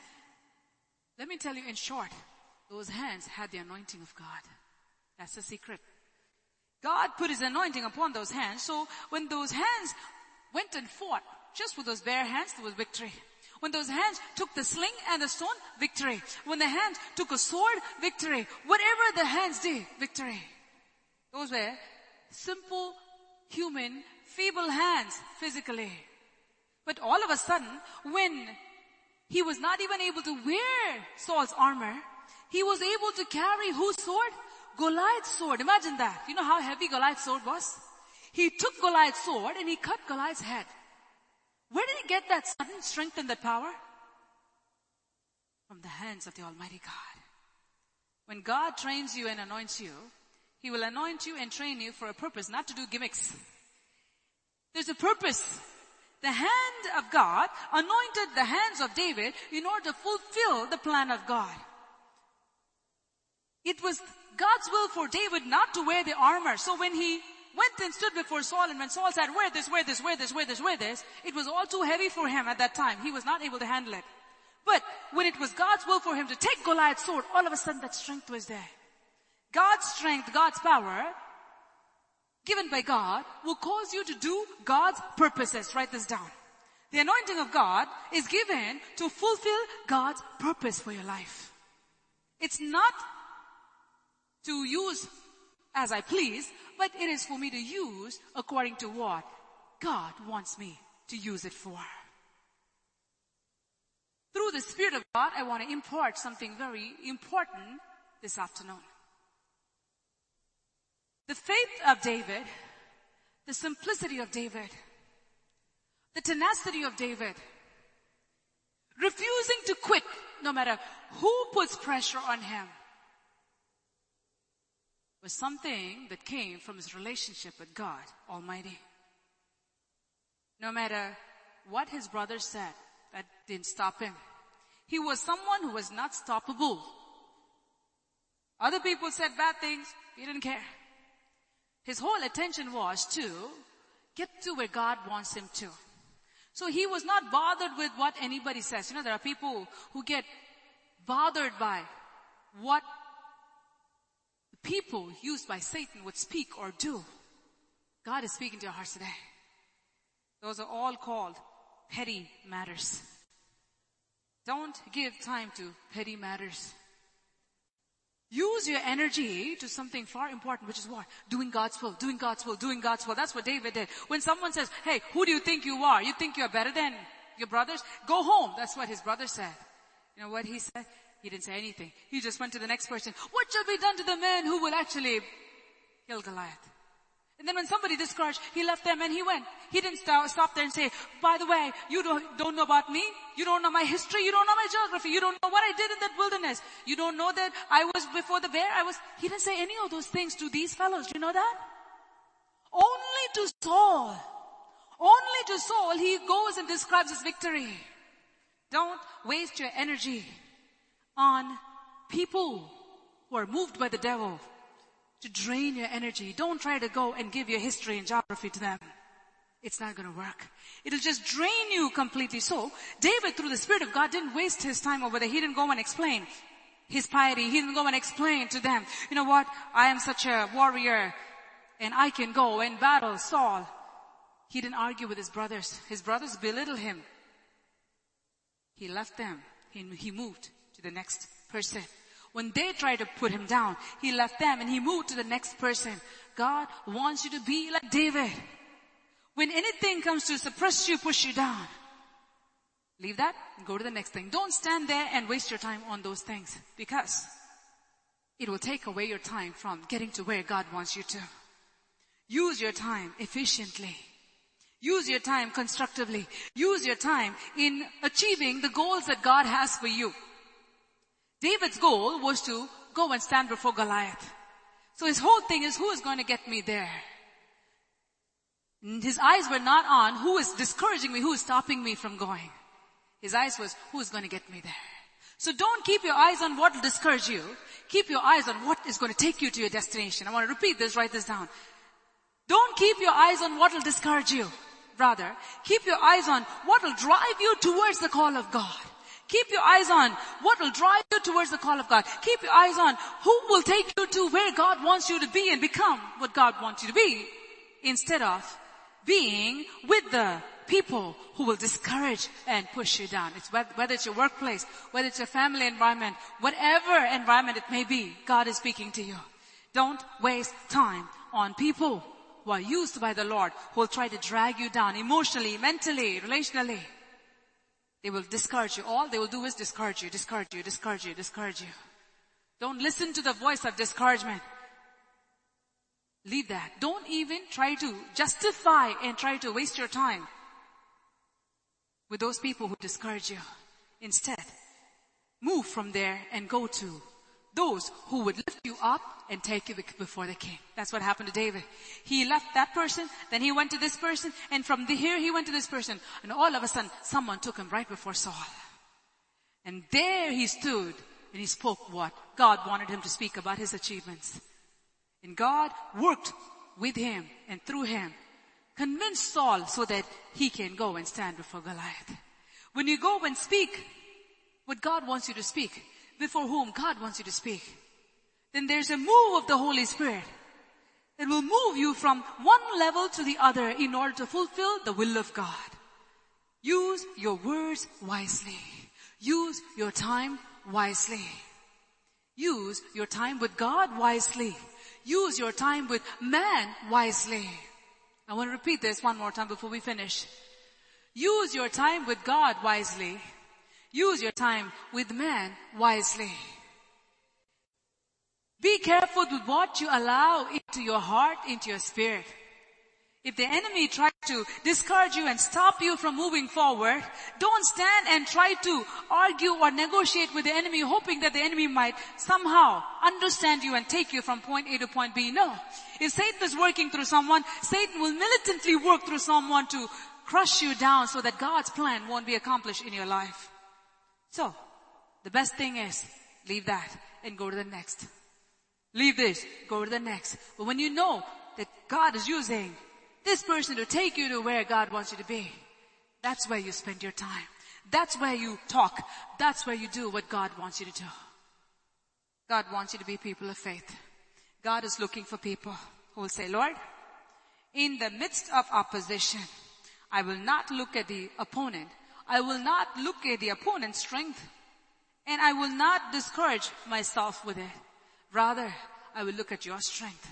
Speaker 1: Let me tell you in short, those hands had the anointing of God. That's the secret. God put his anointing upon those hands. So when those hands went and fought, just with those bare hands, there was victory. When those hands took the sling and the stone, victory. When the hands took a sword, victory. Whatever the hands did, victory. Those were simple, human, feeble hands physically. But all of a sudden, when he was not even able to wear Saul's armor, he was able to carry whose sword? Goliath's sword. Imagine that. You know how heavy Goliath's sword was? He took Goliath's sword and he cut Goliath's head. Where did he get that sudden strength and that power? From the hands of the Almighty God. When God trains you and anoints you, He will anoint you and train you for a purpose, not to do gimmicks. There's a purpose. The hand of God anointed the hands of David in order to fulfill the plan of God. It was God's will for David not to wear the armor. So when he went and stood before Saul and when Saul said, wear this, wear this, wear this, wear this, wear this, it was all too heavy for him at that time. He was not able to handle it. But when it was God's will for him to take Goliath's sword, all of a sudden that strength was there. God's strength, God's power, given by God, will cause you to do God's purposes. Write this down. The anointing of God is given to fulfill God's purpose for your life. It's not to use as I please, but it is for me to use according to what God wants me to use it for. Through the Spirit of God, I want to impart something very important this afternoon. The faith of David, the simplicity of David, the tenacity of David, refusing to quit no matter who puts pressure on him, was something that came from his relationship with God Almighty. No matter what his brother said, that didn't stop him. He was someone who was not stoppable. Other people said bad things, he didn't care. His whole attention was to get to where God wants him to. So he was not bothered with what anybody says. You know, there are people who get bothered by what people used by Satan would speak or do. God is speaking to your hearts today. Those are all called petty matters. Don't give time to petty matters. Use your energy to something far important, which is what? Doing God's will, doing God's will, doing God's will. That's what David did. When someone says, hey, who do you think you are? You think you're better than your brothers? Go home. That's what his brother said. You know what he said? He didn't say anything. He just went to the next person. What shall be done to the man who will actually kill Goliath? And then when somebody discouraged, he left them and he went. He didn't stop there and say, by the way, you don't, don't know about me. You don't know my history. You don't know my geography. You don't know what I did in that wilderness. You don't know that I was before the bear. I was, he didn't say any of those things to these fellows. Do you know that? Only to Saul. Only to Saul he goes and describes his victory. Don't waste your energy on people who are moved by the devil to drain your energy. Don't try to go and give your history and geography to them. It's not gonna work. It'll just drain you completely. So, David through the Spirit of God didn't waste his time over there. He didn't go and explain his piety. He didn't go and explain to them, you know what, I am such a warrior and I can go and battle Saul. He didn't argue with his brothers. His brothers belittled him. He left them. He, he moved the next person. When they tried to put him down, he left them and he moved to the next person. God wants you to be like David. When anything comes to suppress you, push you down, leave that go to the next thing. Don't stand there and waste your time on those things because it will take away your time from getting to where God wants you to. Use your time efficiently. Use your time constructively. Use your time in achieving the goals that God has for you. David's goal was to go and stand before Goliath. So his whole thing is who is going to get me there? His eyes were not on who is discouraging me, who is stopping me from going. His eyes was who is going to get me there. So don't keep your eyes on what will discourage you. Keep your eyes on what is going to take you to your destination. I want to repeat this, write this down. Don't keep your eyes on what will discourage you. Rather, keep your eyes on what will drive you towards the call of God. Keep your eyes on what will drive you towards the call of God. Keep your eyes on who will take you to where God wants you to be and become what God wants you to be instead of being with the people who will discourage and push you down. It's whether, it's your workplace, whether it's your family environment, whatever environment it may be, God is speaking to you. Don't waste time on people who are used by the Lord, who will try to drag you down emotionally, mentally, relationally. They will discourage you. All they will do is discourage you, discourage you, discourage you, discourage you. Don't listen to the voice of discouragement. Leave that. Don't even try to justify and try to waste your time with those people who discourage you. Instead, move from there and go to those who would lift you up and take you before the king. That's what happened to David. He left that person, then he went to this person, and from here he went to this person, and all of a sudden someone took him right before Saul. And there he stood and he spoke what God wanted him to speak about his achievements. And God worked with him and through him, convinced Saul so that he can go and stand before Goliath. When you go and speak what God wants you to speak, before whom God wants you to speak, then there's a move of the Holy Spirit that will move you from one level to the other in order to fulfill the will of God. Use your words wisely. Use your time wisely. Use your time with God wisely. Use your time with man wisely. I want to repeat this one more time before we finish. Use your time with God wisely. Use your time with man wisely. Be careful with what you allow into your heart, into your spirit. If the enemy tries to discourage you and stop you from moving forward, don't stand and try to argue or negotiate with the enemy hoping that the enemy might somehow understand you and take you from point A to point B. No. If Satan is working through someone, Satan will militantly work through someone to crush you down so that God's plan won't be accomplished in your life. So, the best thing is, leave that and go to the next. Leave this, go to the next. But when you know that God is using this person to take you to where God wants you to be. That's where you spend your time. That's where you talk. That's where you do what God wants you to do. God wants you to be people of faith. God is looking for people who will say, Lord, in the midst of opposition, I will not look at the opponent. I will not look at the opponent's strength and I will not discourage myself with it. Rather, I will look at your strength.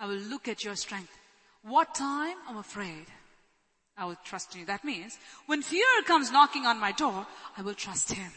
Speaker 1: I will look at your strength. What time I'm afraid, I will trust you. That means when fear comes knocking on my door, I will trust him.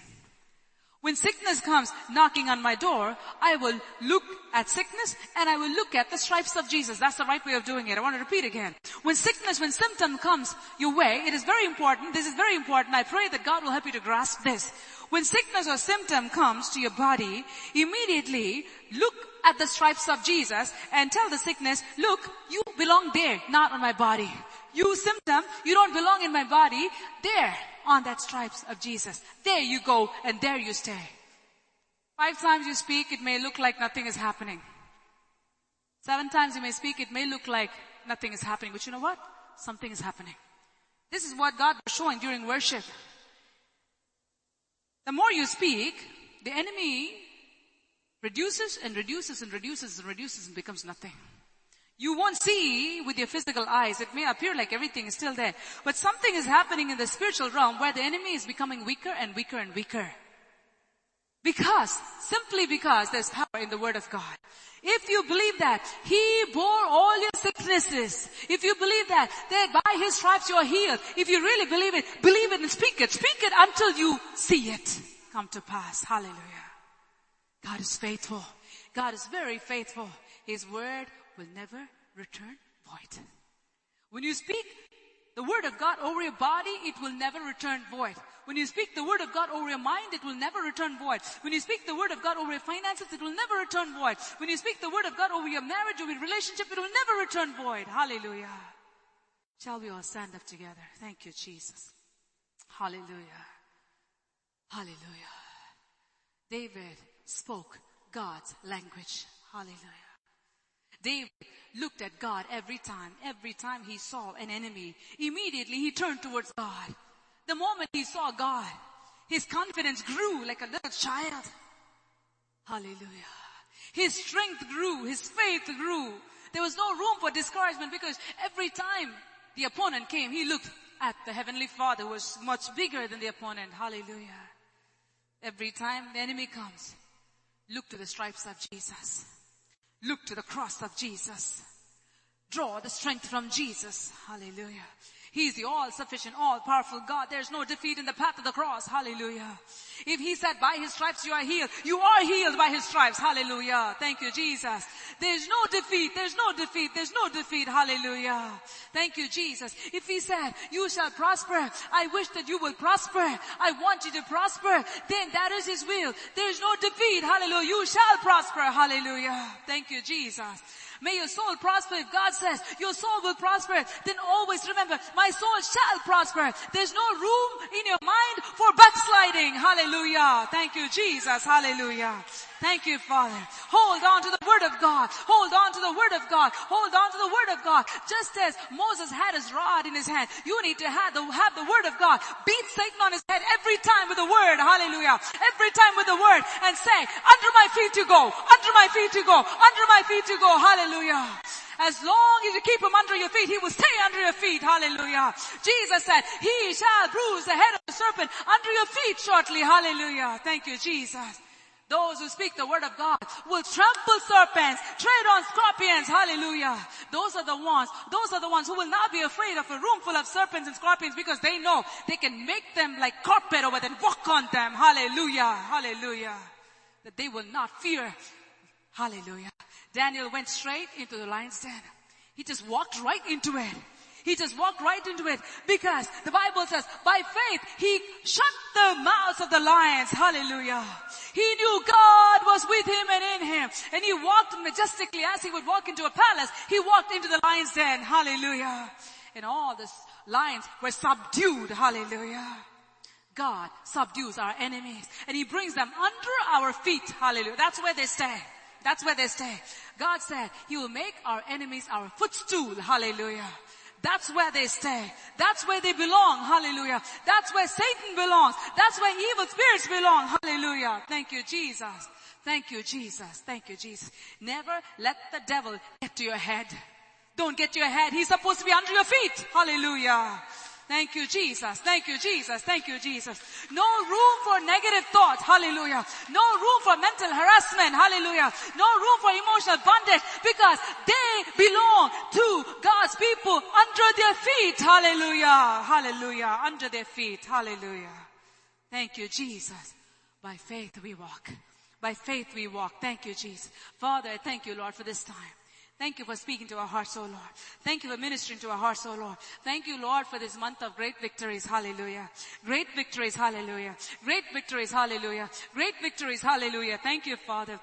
Speaker 1: When sickness comes knocking on my door, I will look at sickness and I will look at the stripes of Jesus. That's the right way of doing it. I want to repeat again. When sickness, when symptom comes your way, it is very important. This is very important. I pray that God will help you to grasp this. When sickness or symptom comes to your body, immediately look at the stripes of Jesus and tell the sickness, look, you belong there, not on my body. You symptom, you don't belong in my body, there on that stripes of Jesus. There you go and there you stay. Five times you speak, it may look like nothing is happening. Seven times you may speak, it may look like nothing is happening, but you know what? Something is happening. This is what God was showing during worship. The more you speak, the enemy reduces and reduces and reduces and reduces and becomes nothing. You won't see with your physical eyes. It may appear like everything is still there. But something is happening in the spiritual realm where the enemy is becoming weaker and weaker and weaker. Because, simply because there's power in the word of God. If you believe that, He bore all your sicknesses. If you believe that, that by His stripes you are healed. If you really believe it, believe it and speak it. Speak it until you see it come to pass. Hallelujah. God is faithful. God is very faithful. His word will never return void. When you speak the word of God over your body, it will never return void. When you speak the word of God over your mind, it will never return void. When you speak the word of God over your finances, it will never return void. When you speak the word of God over your marriage or your relationship, it will never return void. Hallelujah. Shall we all stand up together? Thank you, Jesus. Hallelujah. Hallelujah. David spoke God's language. Hallelujah. David looked at God every time, every time he saw an enemy. Immediately he turned towards God. The moment he saw God, His confidence grew like a little child. Hallelujah. His strength grew. His faith grew. There was no room for discouragement because every time the opponent came, he looked at the Heavenly Father who was much bigger than the opponent. Hallelujah. Every time the enemy comes, look to the stripes of Jesus. Look to the cross of Jesus. Draw the strength from Jesus. Hallelujah. He's the all-sufficient, all-powerful God. There's no defeat in the path of the cross. Hallelujah. If He said by His stripes you are healed, you are healed by His stripes. Hallelujah. Thank you, Jesus. There's no defeat. There's no defeat. There's no defeat. Hallelujah. Thank you, Jesus. If He said you shall prosper, I wish that you will prosper. I want you to prosper. Then that is His will. There's no defeat. Hallelujah. You shall prosper. Hallelujah. Thank you, Jesus. May your soul prosper. If God says your soul will prosper, then always remember, my soul shall prosper. There's no room in your mind for backsliding. Hallelujah. Thank you, Jesus. Hallelujah. Thank you, Father. Hold on to the Word of God. Hold on to the Word of God. Hold on to the Word of God. Just as Moses had his rod in his hand, you need to have the, have the Word of God. Beat Satan on his head every time with the Word. Hallelujah. Every time with the Word and say, under my feet you go, under my feet you go, under my feet you go. Hallelujah. As long as you keep him under your feet, he will stay under your feet. Hallelujah. Jesus said, he shall bruise the head of the serpent under your feet shortly. Hallelujah. Thank you, Jesus. Those who speak the word of God will trample serpents, tread on scorpions. Hallelujah. Those are the ones, those are the ones who will not be afraid of a room full of serpents and scorpions because they know they can make them like carpet over them, walk on them. Hallelujah. Hallelujah. That they will not fear. Hallelujah. Daniel went straight into the lion's den. He just walked right into it. He just walked right into it because the Bible says by faith he shut the mouths of the lions. Hallelujah. He knew God was with him and in him and he walked majestically as he would walk into a palace. He walked into the lion's den. Hallelujah. And all the lions were subdued. Hallelujah. God subdues our enemies and he brings them under our feet. Hallelujah. That's where they stay. That's where they stay. God said he will make our enemies our footstool. Hallelujah. That's where they stay. That's where they belong. Hallelujah. That's where Satan belongs. That's where evil spirits belong. Hallelujah. Thank you, Jesus. Thank you, Jesus. Thank you, Jesus. Never let the devil get to your head. Don't get to your head. He's supposed to be under your feet. Hallelujah. Thank you, Jesus. Thank you, Jesus. Thank you, Jesus. No room for negative thoughts. Hallelujah. No room for mental harassment. Hallelujah. No room for emotional bondage because they belong to God's people under their feet. Hallelujah. Hallelujah. Under their feet. Hallelujah. Thank you, Jesus. By faith we walk. By faith we walk. Thank you, Jesus. Father, I thank you, Lord, for this time. Thank you for speaking to our hearts, oh Lord. Thank you for ministering to our hearts, oh Lord. Thank you, Lord, for this month of great victories. Hallelujah. Great victories. Hallelujah. Great victories. Hallelujah. Great victories. Hallelujah. Thank you, Father.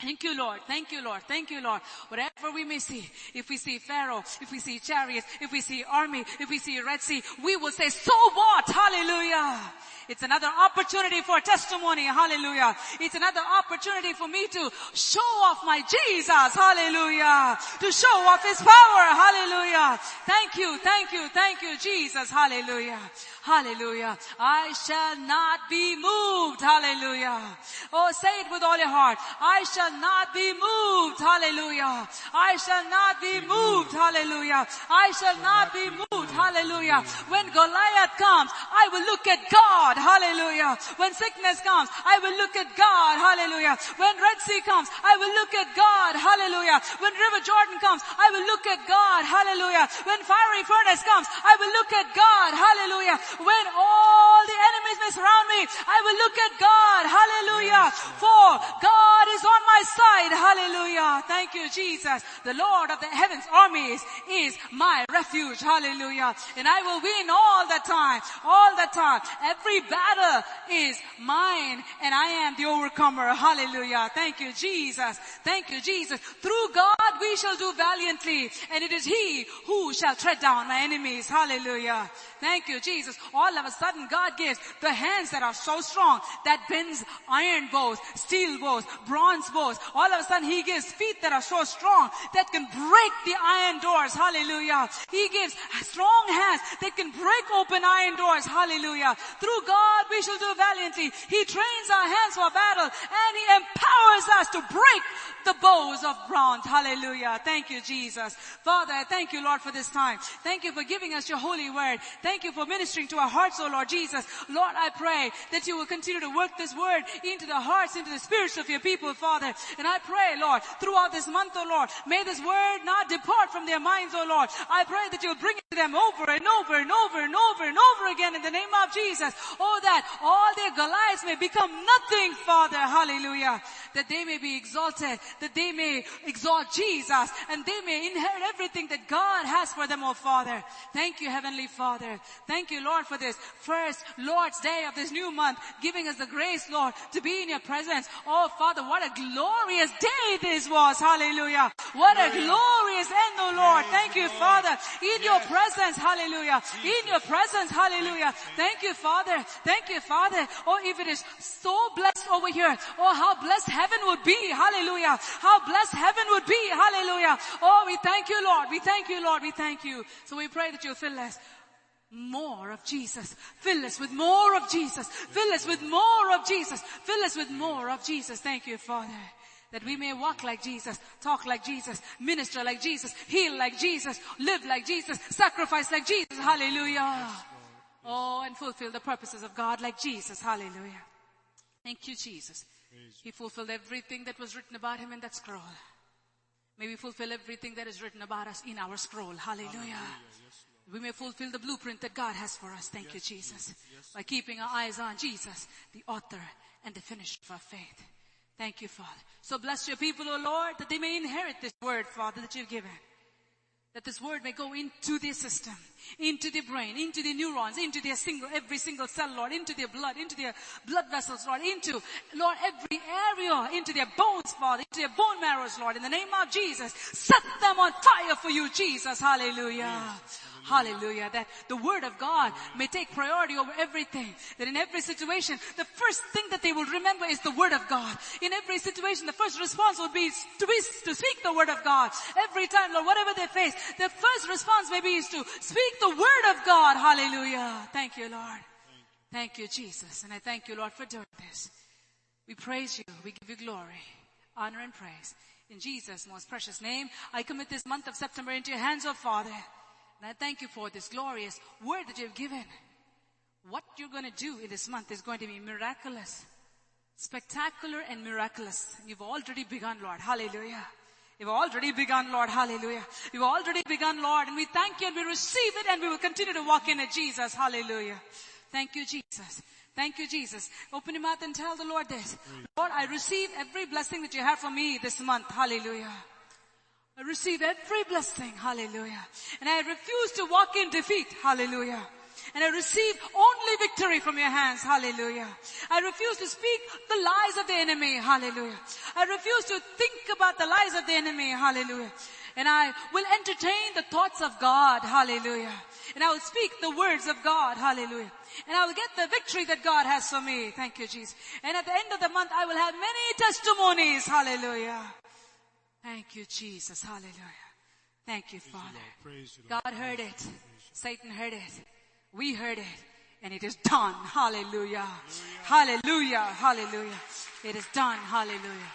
Speaker 1: Thank you, Lord. Thank you, Lord. Thank you, Lord. Whatever we may see, if we see Pharaoh, if we see chariots, if we see army, if we see Red Sea, we will say, so what? Hallelujah. It's another opportunity for testimony. Hallelujah. It's another opportunity for me to show off my Jesus. Hallelujah. To show off His power. Hallelujah. Thank you. Thank you. Thank you, Jesus. Hallelujah. Hallelujah. I shall not be moved. Hallelujah. Oh, say it with all your heart. I shall not be moved. Hallelujah. I shall not be moved. Hallelujah. I shall not be moved. Hallelujah. When Goliath comes, I will look at God. Hallelujah. When sickness comes, I will look at God. Hallelujah. When Red Sea comes, I will look at God. Hallelujah. When River Jordan comes, I will look at God. Hallelujah. When fiery furnace comes, I will look at God. Hallelujah. When all the enemies may surround me, I will look at God. Hallelujah. For God is on my side. Hallelujah. Thank you, Jesus. The Lord of the heavens armies is my refuge. Hallelujah. And I will win all the time. All the time. Every battle is mine and I am the overcomer. Hallelujah. Thank you, Jesus. Thank you, Jesus. Through God we shall do valiantly and it is He who shall tread down my enemies. Hallelujah. Thank you, Jesus. All of a sudden God gives the hands that are so strong that bends iron bows, steel bows, bronze bows. All of a sudden He gives feet that are so strong that can break the iron doors. Hallelujah. He gives strong hands that can break open iron doors. Hallelujah. Through God we shall do valiantly. He trains our hands for battle and He empowers us to break the bows of bronze. Hallelujah. Thank you, Jesus. Father, thank you, Lord, for this time. Thank you for giving us your holy word. Thank you for ministering to our hearts, oh Lord Jesus. Lord, I pray that you will continue to work this word into the hearts, into the spirits of your people, Father. And I pray, Lord, throughout this month, oh Lord, may this word not depart from their minds, oh Lord. I pray that you'll bring it to them over and over and over and over and over again in the name of Jesus. Oh, that all their Goliaths may become nothing, Father. Hallelujah. That they may be exalted, that they may exalt Jesus, and they may inherit everything that God has for them, oh Father. Thank you, Heavenly Father. Thank you, Lord, for this first Lord's Day of this new month, giving us the grace, Lord, to be in your presence. Oh Father, what a glorious day this was. Hallelujah. What a glorious end, oh Lord. Thank you, Father. In your presence, hallelujah. In your presence, hallelujah. Thank you, Father. Thank you, Father. Oh, if it is so blessed over here, oh, how blessed heaven would be. Hallelujah. How blessed heaven would be. Hallelujah. Oh, we thank you, Lord. We thank you, Lord. We thank you. So we pray that you'll fill us more of Jesus. Fill us with more of Jesus. Fill us with more of Jesus. Fill us with more of Jesus. Thank you, Father. That we may walk like Jesus, talk like Jesus, minister like Jesus, heal like Jesus, live like Jesus, sacrifice like Jesus. Hallelujah. Oh, and fulfill the purposes of God like Jesus. Hallelujah. Thank you, Jesus. He fulfilled everything that was written about him in that scroll. May we fulfill everything that is written about us in our scroll. Hallelujah. We may fulfill the blueprint that God has for us. Thank you, Jesus. By keeping our eyes on Jesus, the author and the finisher of our faith. Thank you, Father. So bless your people, O Lord, that they may inherit this word, Father, that you've given. That this word may go into their system, into their brain, into their neurons, into their single, every single cell, Lord, into their blood, into their blood vessels, Lord, into, Lord, every area, into their bones, Father, into their bone marrows, Lord, in the name of Jesus. Set them on fire for you, Jesus. Hallelujah. Hallelujah. That the word of God may take priority over everything. That in every situation, the first thing that they will remember is the word of God. In every situation, the first response will be to be, to speak the word of God. Every time, Lord, whatever they face, the first response maybe is to speak the word of God. Hallelujah. Thank you, Lord. Thank you, Jesus. And I thank you, Lord, for doing this. We praise you. We give you glory, honor, and praise. In Jesus' most precious name, I commit this month of September into your hands, oh Father. And I thank you for this glorious word that you've given. What you're going to do in this month is going to be miraculous, spectacular and miraculous. You've already begun, Lord. Hallelujah. You've already begun, Lord. Hallelujah. You've already begun, Lord. And we thank you and we receive it and we will continue to walk in it, Jesus. Hallelujah. Thank you, Jesus. Thank you, Jesus. Open your mouth and tell the Lord this. Lord, I receive every blessing that you have for me this month. Hallelujah. I receive every blessing. Hallelujah. And I refuse to walk in defeat. Hallelujah. And I receive only victory from your hands. Hallelujah. I refuse to speak the lies of the enemy. Hallelujah. I refuse to think about the lies of the enemy. Hallelujah. And I will entertain the thoughts of God. Hallelujah. And I will speak the words of God. Hallelujah. And I will get the victory that God has for me. Thank you, Jesus. And at the end of the month, I will have many testimonies. Hallelujah. Thank you, Jesus. Hallelujah. Thank you, Father.
Speaker 2: Praise you, Lord.
Speaker 1: God heard it. Satan heard it. We heard it. And it is done. Hallelujah. Hallelujah. Hallelujah. It is done. Hallelujah.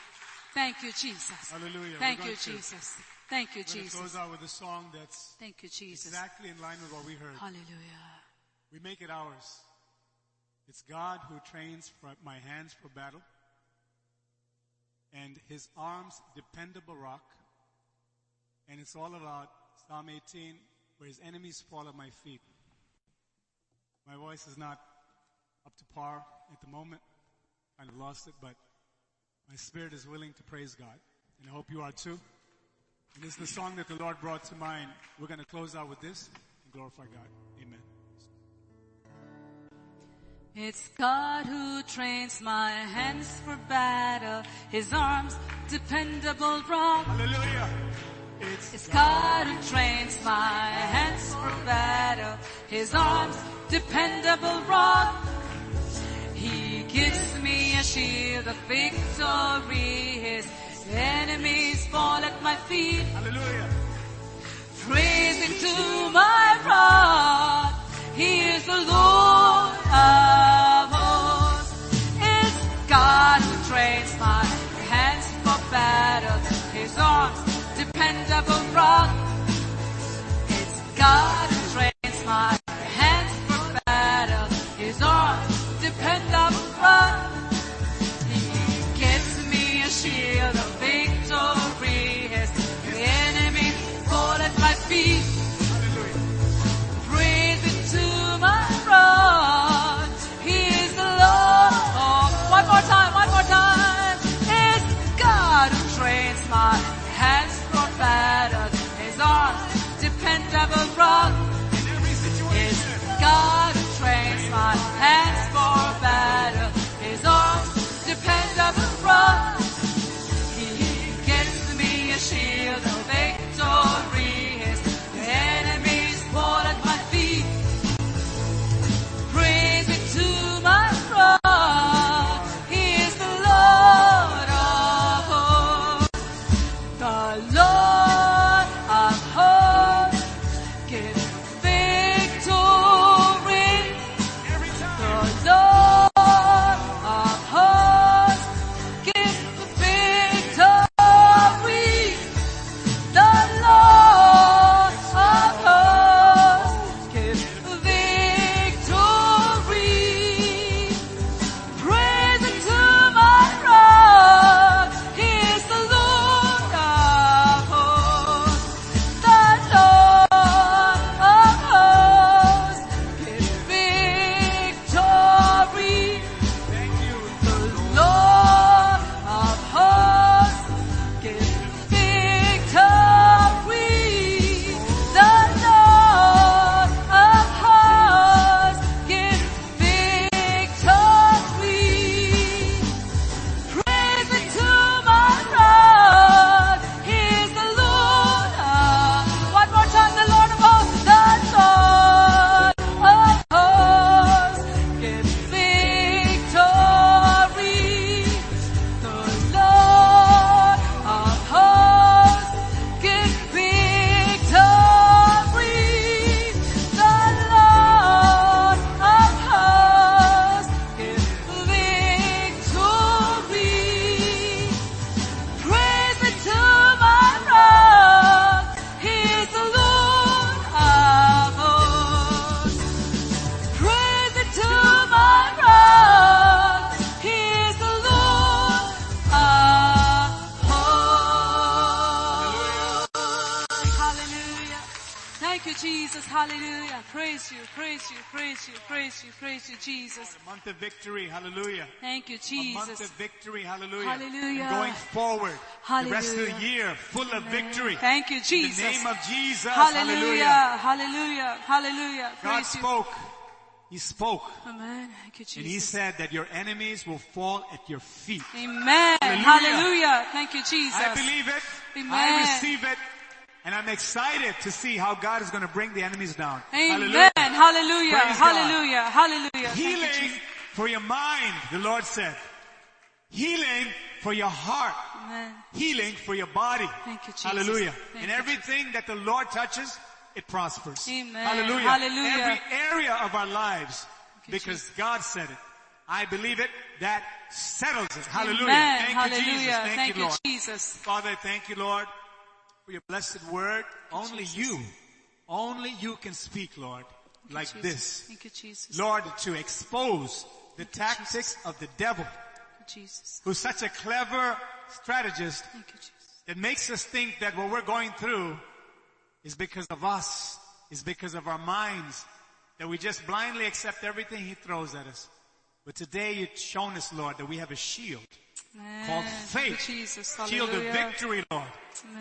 Speaker 1: Thank you, Jesus.
Speaker 2: Hallelujah.
Speaker 1: Thank you, Jesus. Thank you,
Speaker 2: We're going to
Speaker 1: Jesus.
Speaker 2: close out with a song that's
Speaker 1: Thank you, Jesus.
Speaker 2: exactly in line with what we heard.
Speaker 1: Hallelujah.
Speaker 2: We make it ours. It's God who trains my hands for battle and his arms dependable rock. And it's all about Psalm 18 where his enemies fall at my feet. My voice is not up to par at the moment. Kind of lost it, but my spirit is willing to praise God. And I hope you are too. And this is the song that the Lord brought to mind. We're going to close out with this and glorify God. Amen.
Speaker 1: It's God who trains my hands for battle, His arms dependable rock.
Speaker 2: Hallelujah.
Speaker 1: It's God who trains my hands for battle. His arms, dependable rock. He gives me a shield of victory. His enemies fall at my feet.
Speaker 2: Hallelujah.
Speaker 1: Praise him to my rock. He is the Lord battle. His arms, dependable rock. It's God who trains my
Speaker 2: forward. The rest of the year full of victory.
Speaker 1: Thank you, Jesus.
Speaker 2: In the name of Jesus.
Speaker 1: Hallelujah. Hallelujah. Hallelujah.
Speaker 2: God
Speaker 1: Praise you.
Speaker 2: spoke. He spoke.
Speaker 1: Amen. Thank you, Jesus.
Speaker 2: And he said that your enemies will fall at your feet.
Speaker 1: Amen.
Speaker 2: Hallelujah.
Speaker 1: Hallelujah. Thank you, Jesus.
Speaker 2: I believe it.
Speaker 1: Amen.
Speaker 2: I receive it. And I'm excited to see how God is going to bring the enemies down.
Speaker 1: Amen. Hallelujah.
Speaker 2: Praise God.
Speaker 1: Hallelujah. Hallelujah. Thank you,
Speaker 2: Healing for your mind, the Lord said. Healing for your heart.
Speaker 1: Amen.
Speaker 2: Healing for your body.
Speaker 1: Thank you, Jesus.
Speaker 2: Hallelujah.
Speaker 1: Thank
Speaker 2: and everything that the Lord touches, it prospers.
Speaker 1: Amen.
Speaker 2: Hallelujah.
Speaker 1: Hallelujah.
Speaker 2: Every area of our lives, because God said it. I believe it. That settles it. Hallelujah.
Speaker 1: Amen.
Speaker 2: Thank
Speaker 1: Hallelujah.
Speaker 2: you, Jesus. Thank,
Speaker 1: Thank
Speaker 2: you, Lord.
Speaker 1: Jesus.
Speaker 2: Father, thank you, Lord, for your blessed word. Only you, only you can speak, Lord, like
Speaker 1: Jesus.
Speaker 2: this.
Speaker 1: Thank you, Jesus.
Speaker 2: Lord, to expose the tactics of the devil,
Speaker 1: Jesus.
Speaker 2: who's such a clever strategist
Speaker 1: you,
Speaker 2: that makes us think that what we're going through is because of us, is because of our minds, that we just blindly accept everything he throws at us. But today you've shown us, Lord, that we have a shield called
Speaker 1: Amen. You,
Speaker 2: faith.
Speaker 1: Jesus.
Speaker 2: Shield of victory, Lord.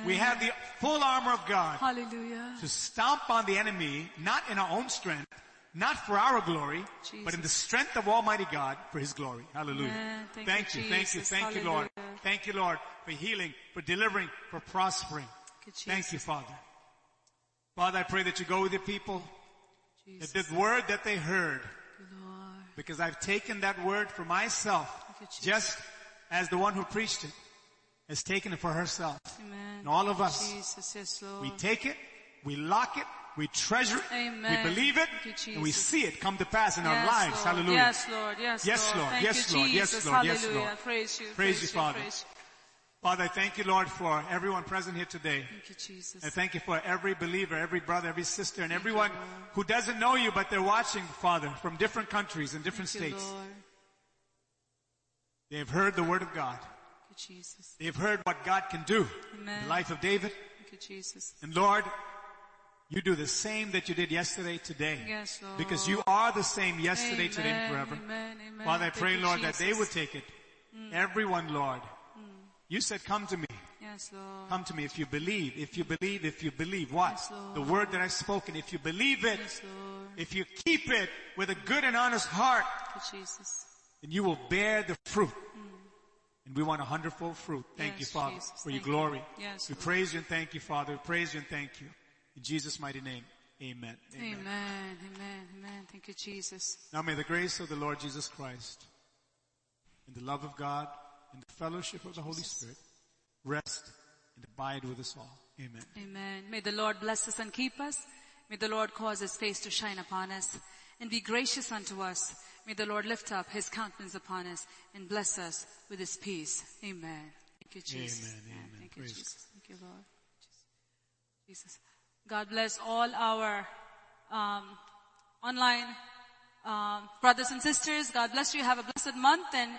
Speaker 2: We have the full armor of God
Speaker 1: Hallelujah.
Speaker 2: to stomp on the enemy, not in our own strength, not for our glory, but in the strength of Almighty God for His glory. Hallelujah.
Speaker 1: Amen. Thank
Speaker 2: Thank
Speaker 1: you,
Speaker 2: thank you,
Speaker 1: Jesus.
Speaker 2: thank you, Lord. Thank you, Lord, for healing, for delivering, for prospering.
Speaker 1: you,
Speaker 2: Thank you, Father. Father, I pray that you go with your people,
Speaker 1: Jesus.
Speaker 2: that the word that they heard,
Speaker 1: Lord.
Speaker 2: because I've taken that word for myself,
Speaker 1: you,
Speaker 2: just as the one who preached it has taken it for herself.
Speaker 1: Amen.
Speaker 2: And all of us,
Speaker 1: Jesus, yes,
Speaker 2: we take it, we lock it, we treasure it,
Speaker 1: Amen.
Speaker 2: we believe it,
Speaker 1: you,
Speaker 2: and we see it come to pass in our lives.
Speaker 1: Lord.
Speaker 2: Hallelujah.
Speaker 1: Yes, Lord. Yes,
Speaker 2: Yes,
Speaker 1: Lord.
Speaker 2: Lord. Yes,
Speaker 1: you,
Speaker 2: Lord. Yes,
Speaker 1: Jesus.
Speaker 2: Lord. Yes, Lord.
Speaker 1: Praise you.
Speaker 2: Praise you, Father.
Speaker 1: Praise you.
Speaker 2: Father, I thank you, Lord, for everyone present here today.
Speaker 1: Thank you, Jesus.
Speaker 2: I thank you for every believer, every brother, every sister, and
Speaker 1: Thank
Speaker 2: everyone
Speaker 1: Lord.
Speaker 2: who doesn't know you, but they're watching, Father, from different countries and different
Speaker 1: Thank
Speaker 2: states. They have heard the word of God.
Speaker 1: Thank you, Jesus.
Speaker 2: They have heard what God can do in the life of David.
Speaker 1: Thank you, Jesus.
Speaker 2: And Lord, you do the same that you did yesterday, today.
Speaker 1: Yes, Lord.
Speaker 2: Because you are the same yesterday, today, and forever.
Speaker 1: Amen, amen.
Speaker 2: Father, I pray,
Speaker 1: you,
Speaker 2: Lord, that they would take it. Mm. Everyone, Lord. Mm. You said, come to me.
Speaker 1: Yes, Lord.
Speaker 2: Come to me if you believe, if you believe, if you believe. What?
Speaker 1: Yes,
Speaker 2: the word that I've spoken. If you believe it,
Speaker 1: Yes, Lord.
Speaker 2: if you keep it with a good and honest heart,
Speaker 1: you, Jesus.
Speaker 2: then you will bear the fruit. Mm. And we want a hundredfold fruit. Thank
Speaker 1: Yes,
Speaker 2: you, Father,
Speaker 1: Jesus.
Speaker 2: for your
Speaker 1: Thank you.
Speaker 2: glory.
Speaker 1: Yes,
Speaker 2: we
Speaker 1: Lord.
Speaker 2: praise you and thank you, Father. We praise you and thank you. In Jesus' mighty name, amen.
Speaker 1: Amen. Amen. Amen. Thank you, Jesus.
Speaker 2: Now may the grace of the Lord Jesus Christ and the love of God and the fellowship of the Holy Spirit rest and abide with us all. Amen.
Speaker 1: Amen. May the Lord bless us and keep us. May the Lord cause his face to shine upon us and be gracious unto us. May the Lord lift up his countenance upon us and bless us with his peace. Amen. Thank you, Jesus.
Speaker 2: Amen, amen.
Speaker 1: Thank you,
Speaker 2: Praise
Speaker 1: Jesus. Thank you, Lord. Jesus. God bless all our um, online um, brothers and sisters. God bless you. Have a blessed month and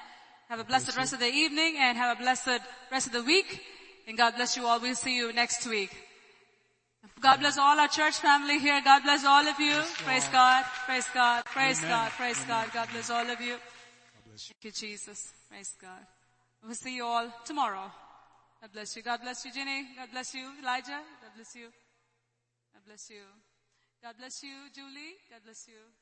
Speaker 1: have a blessed rest of the evening and have a blessed rest of the week. And God bless you all. We'll see you next week. God bless all our church family here. God bless all of you. Praise God. Praise God. Praise. God. Praise God. God bless all of you.
Speaker 2: bless you.
Speaker 1: Thank you, Jesus. Praise God. We'll see you all tomorrow. God bless you. God bless you, Ginny. God bless you, Elijah. God bless you. Bless you. God bless you, Julie. God bless you.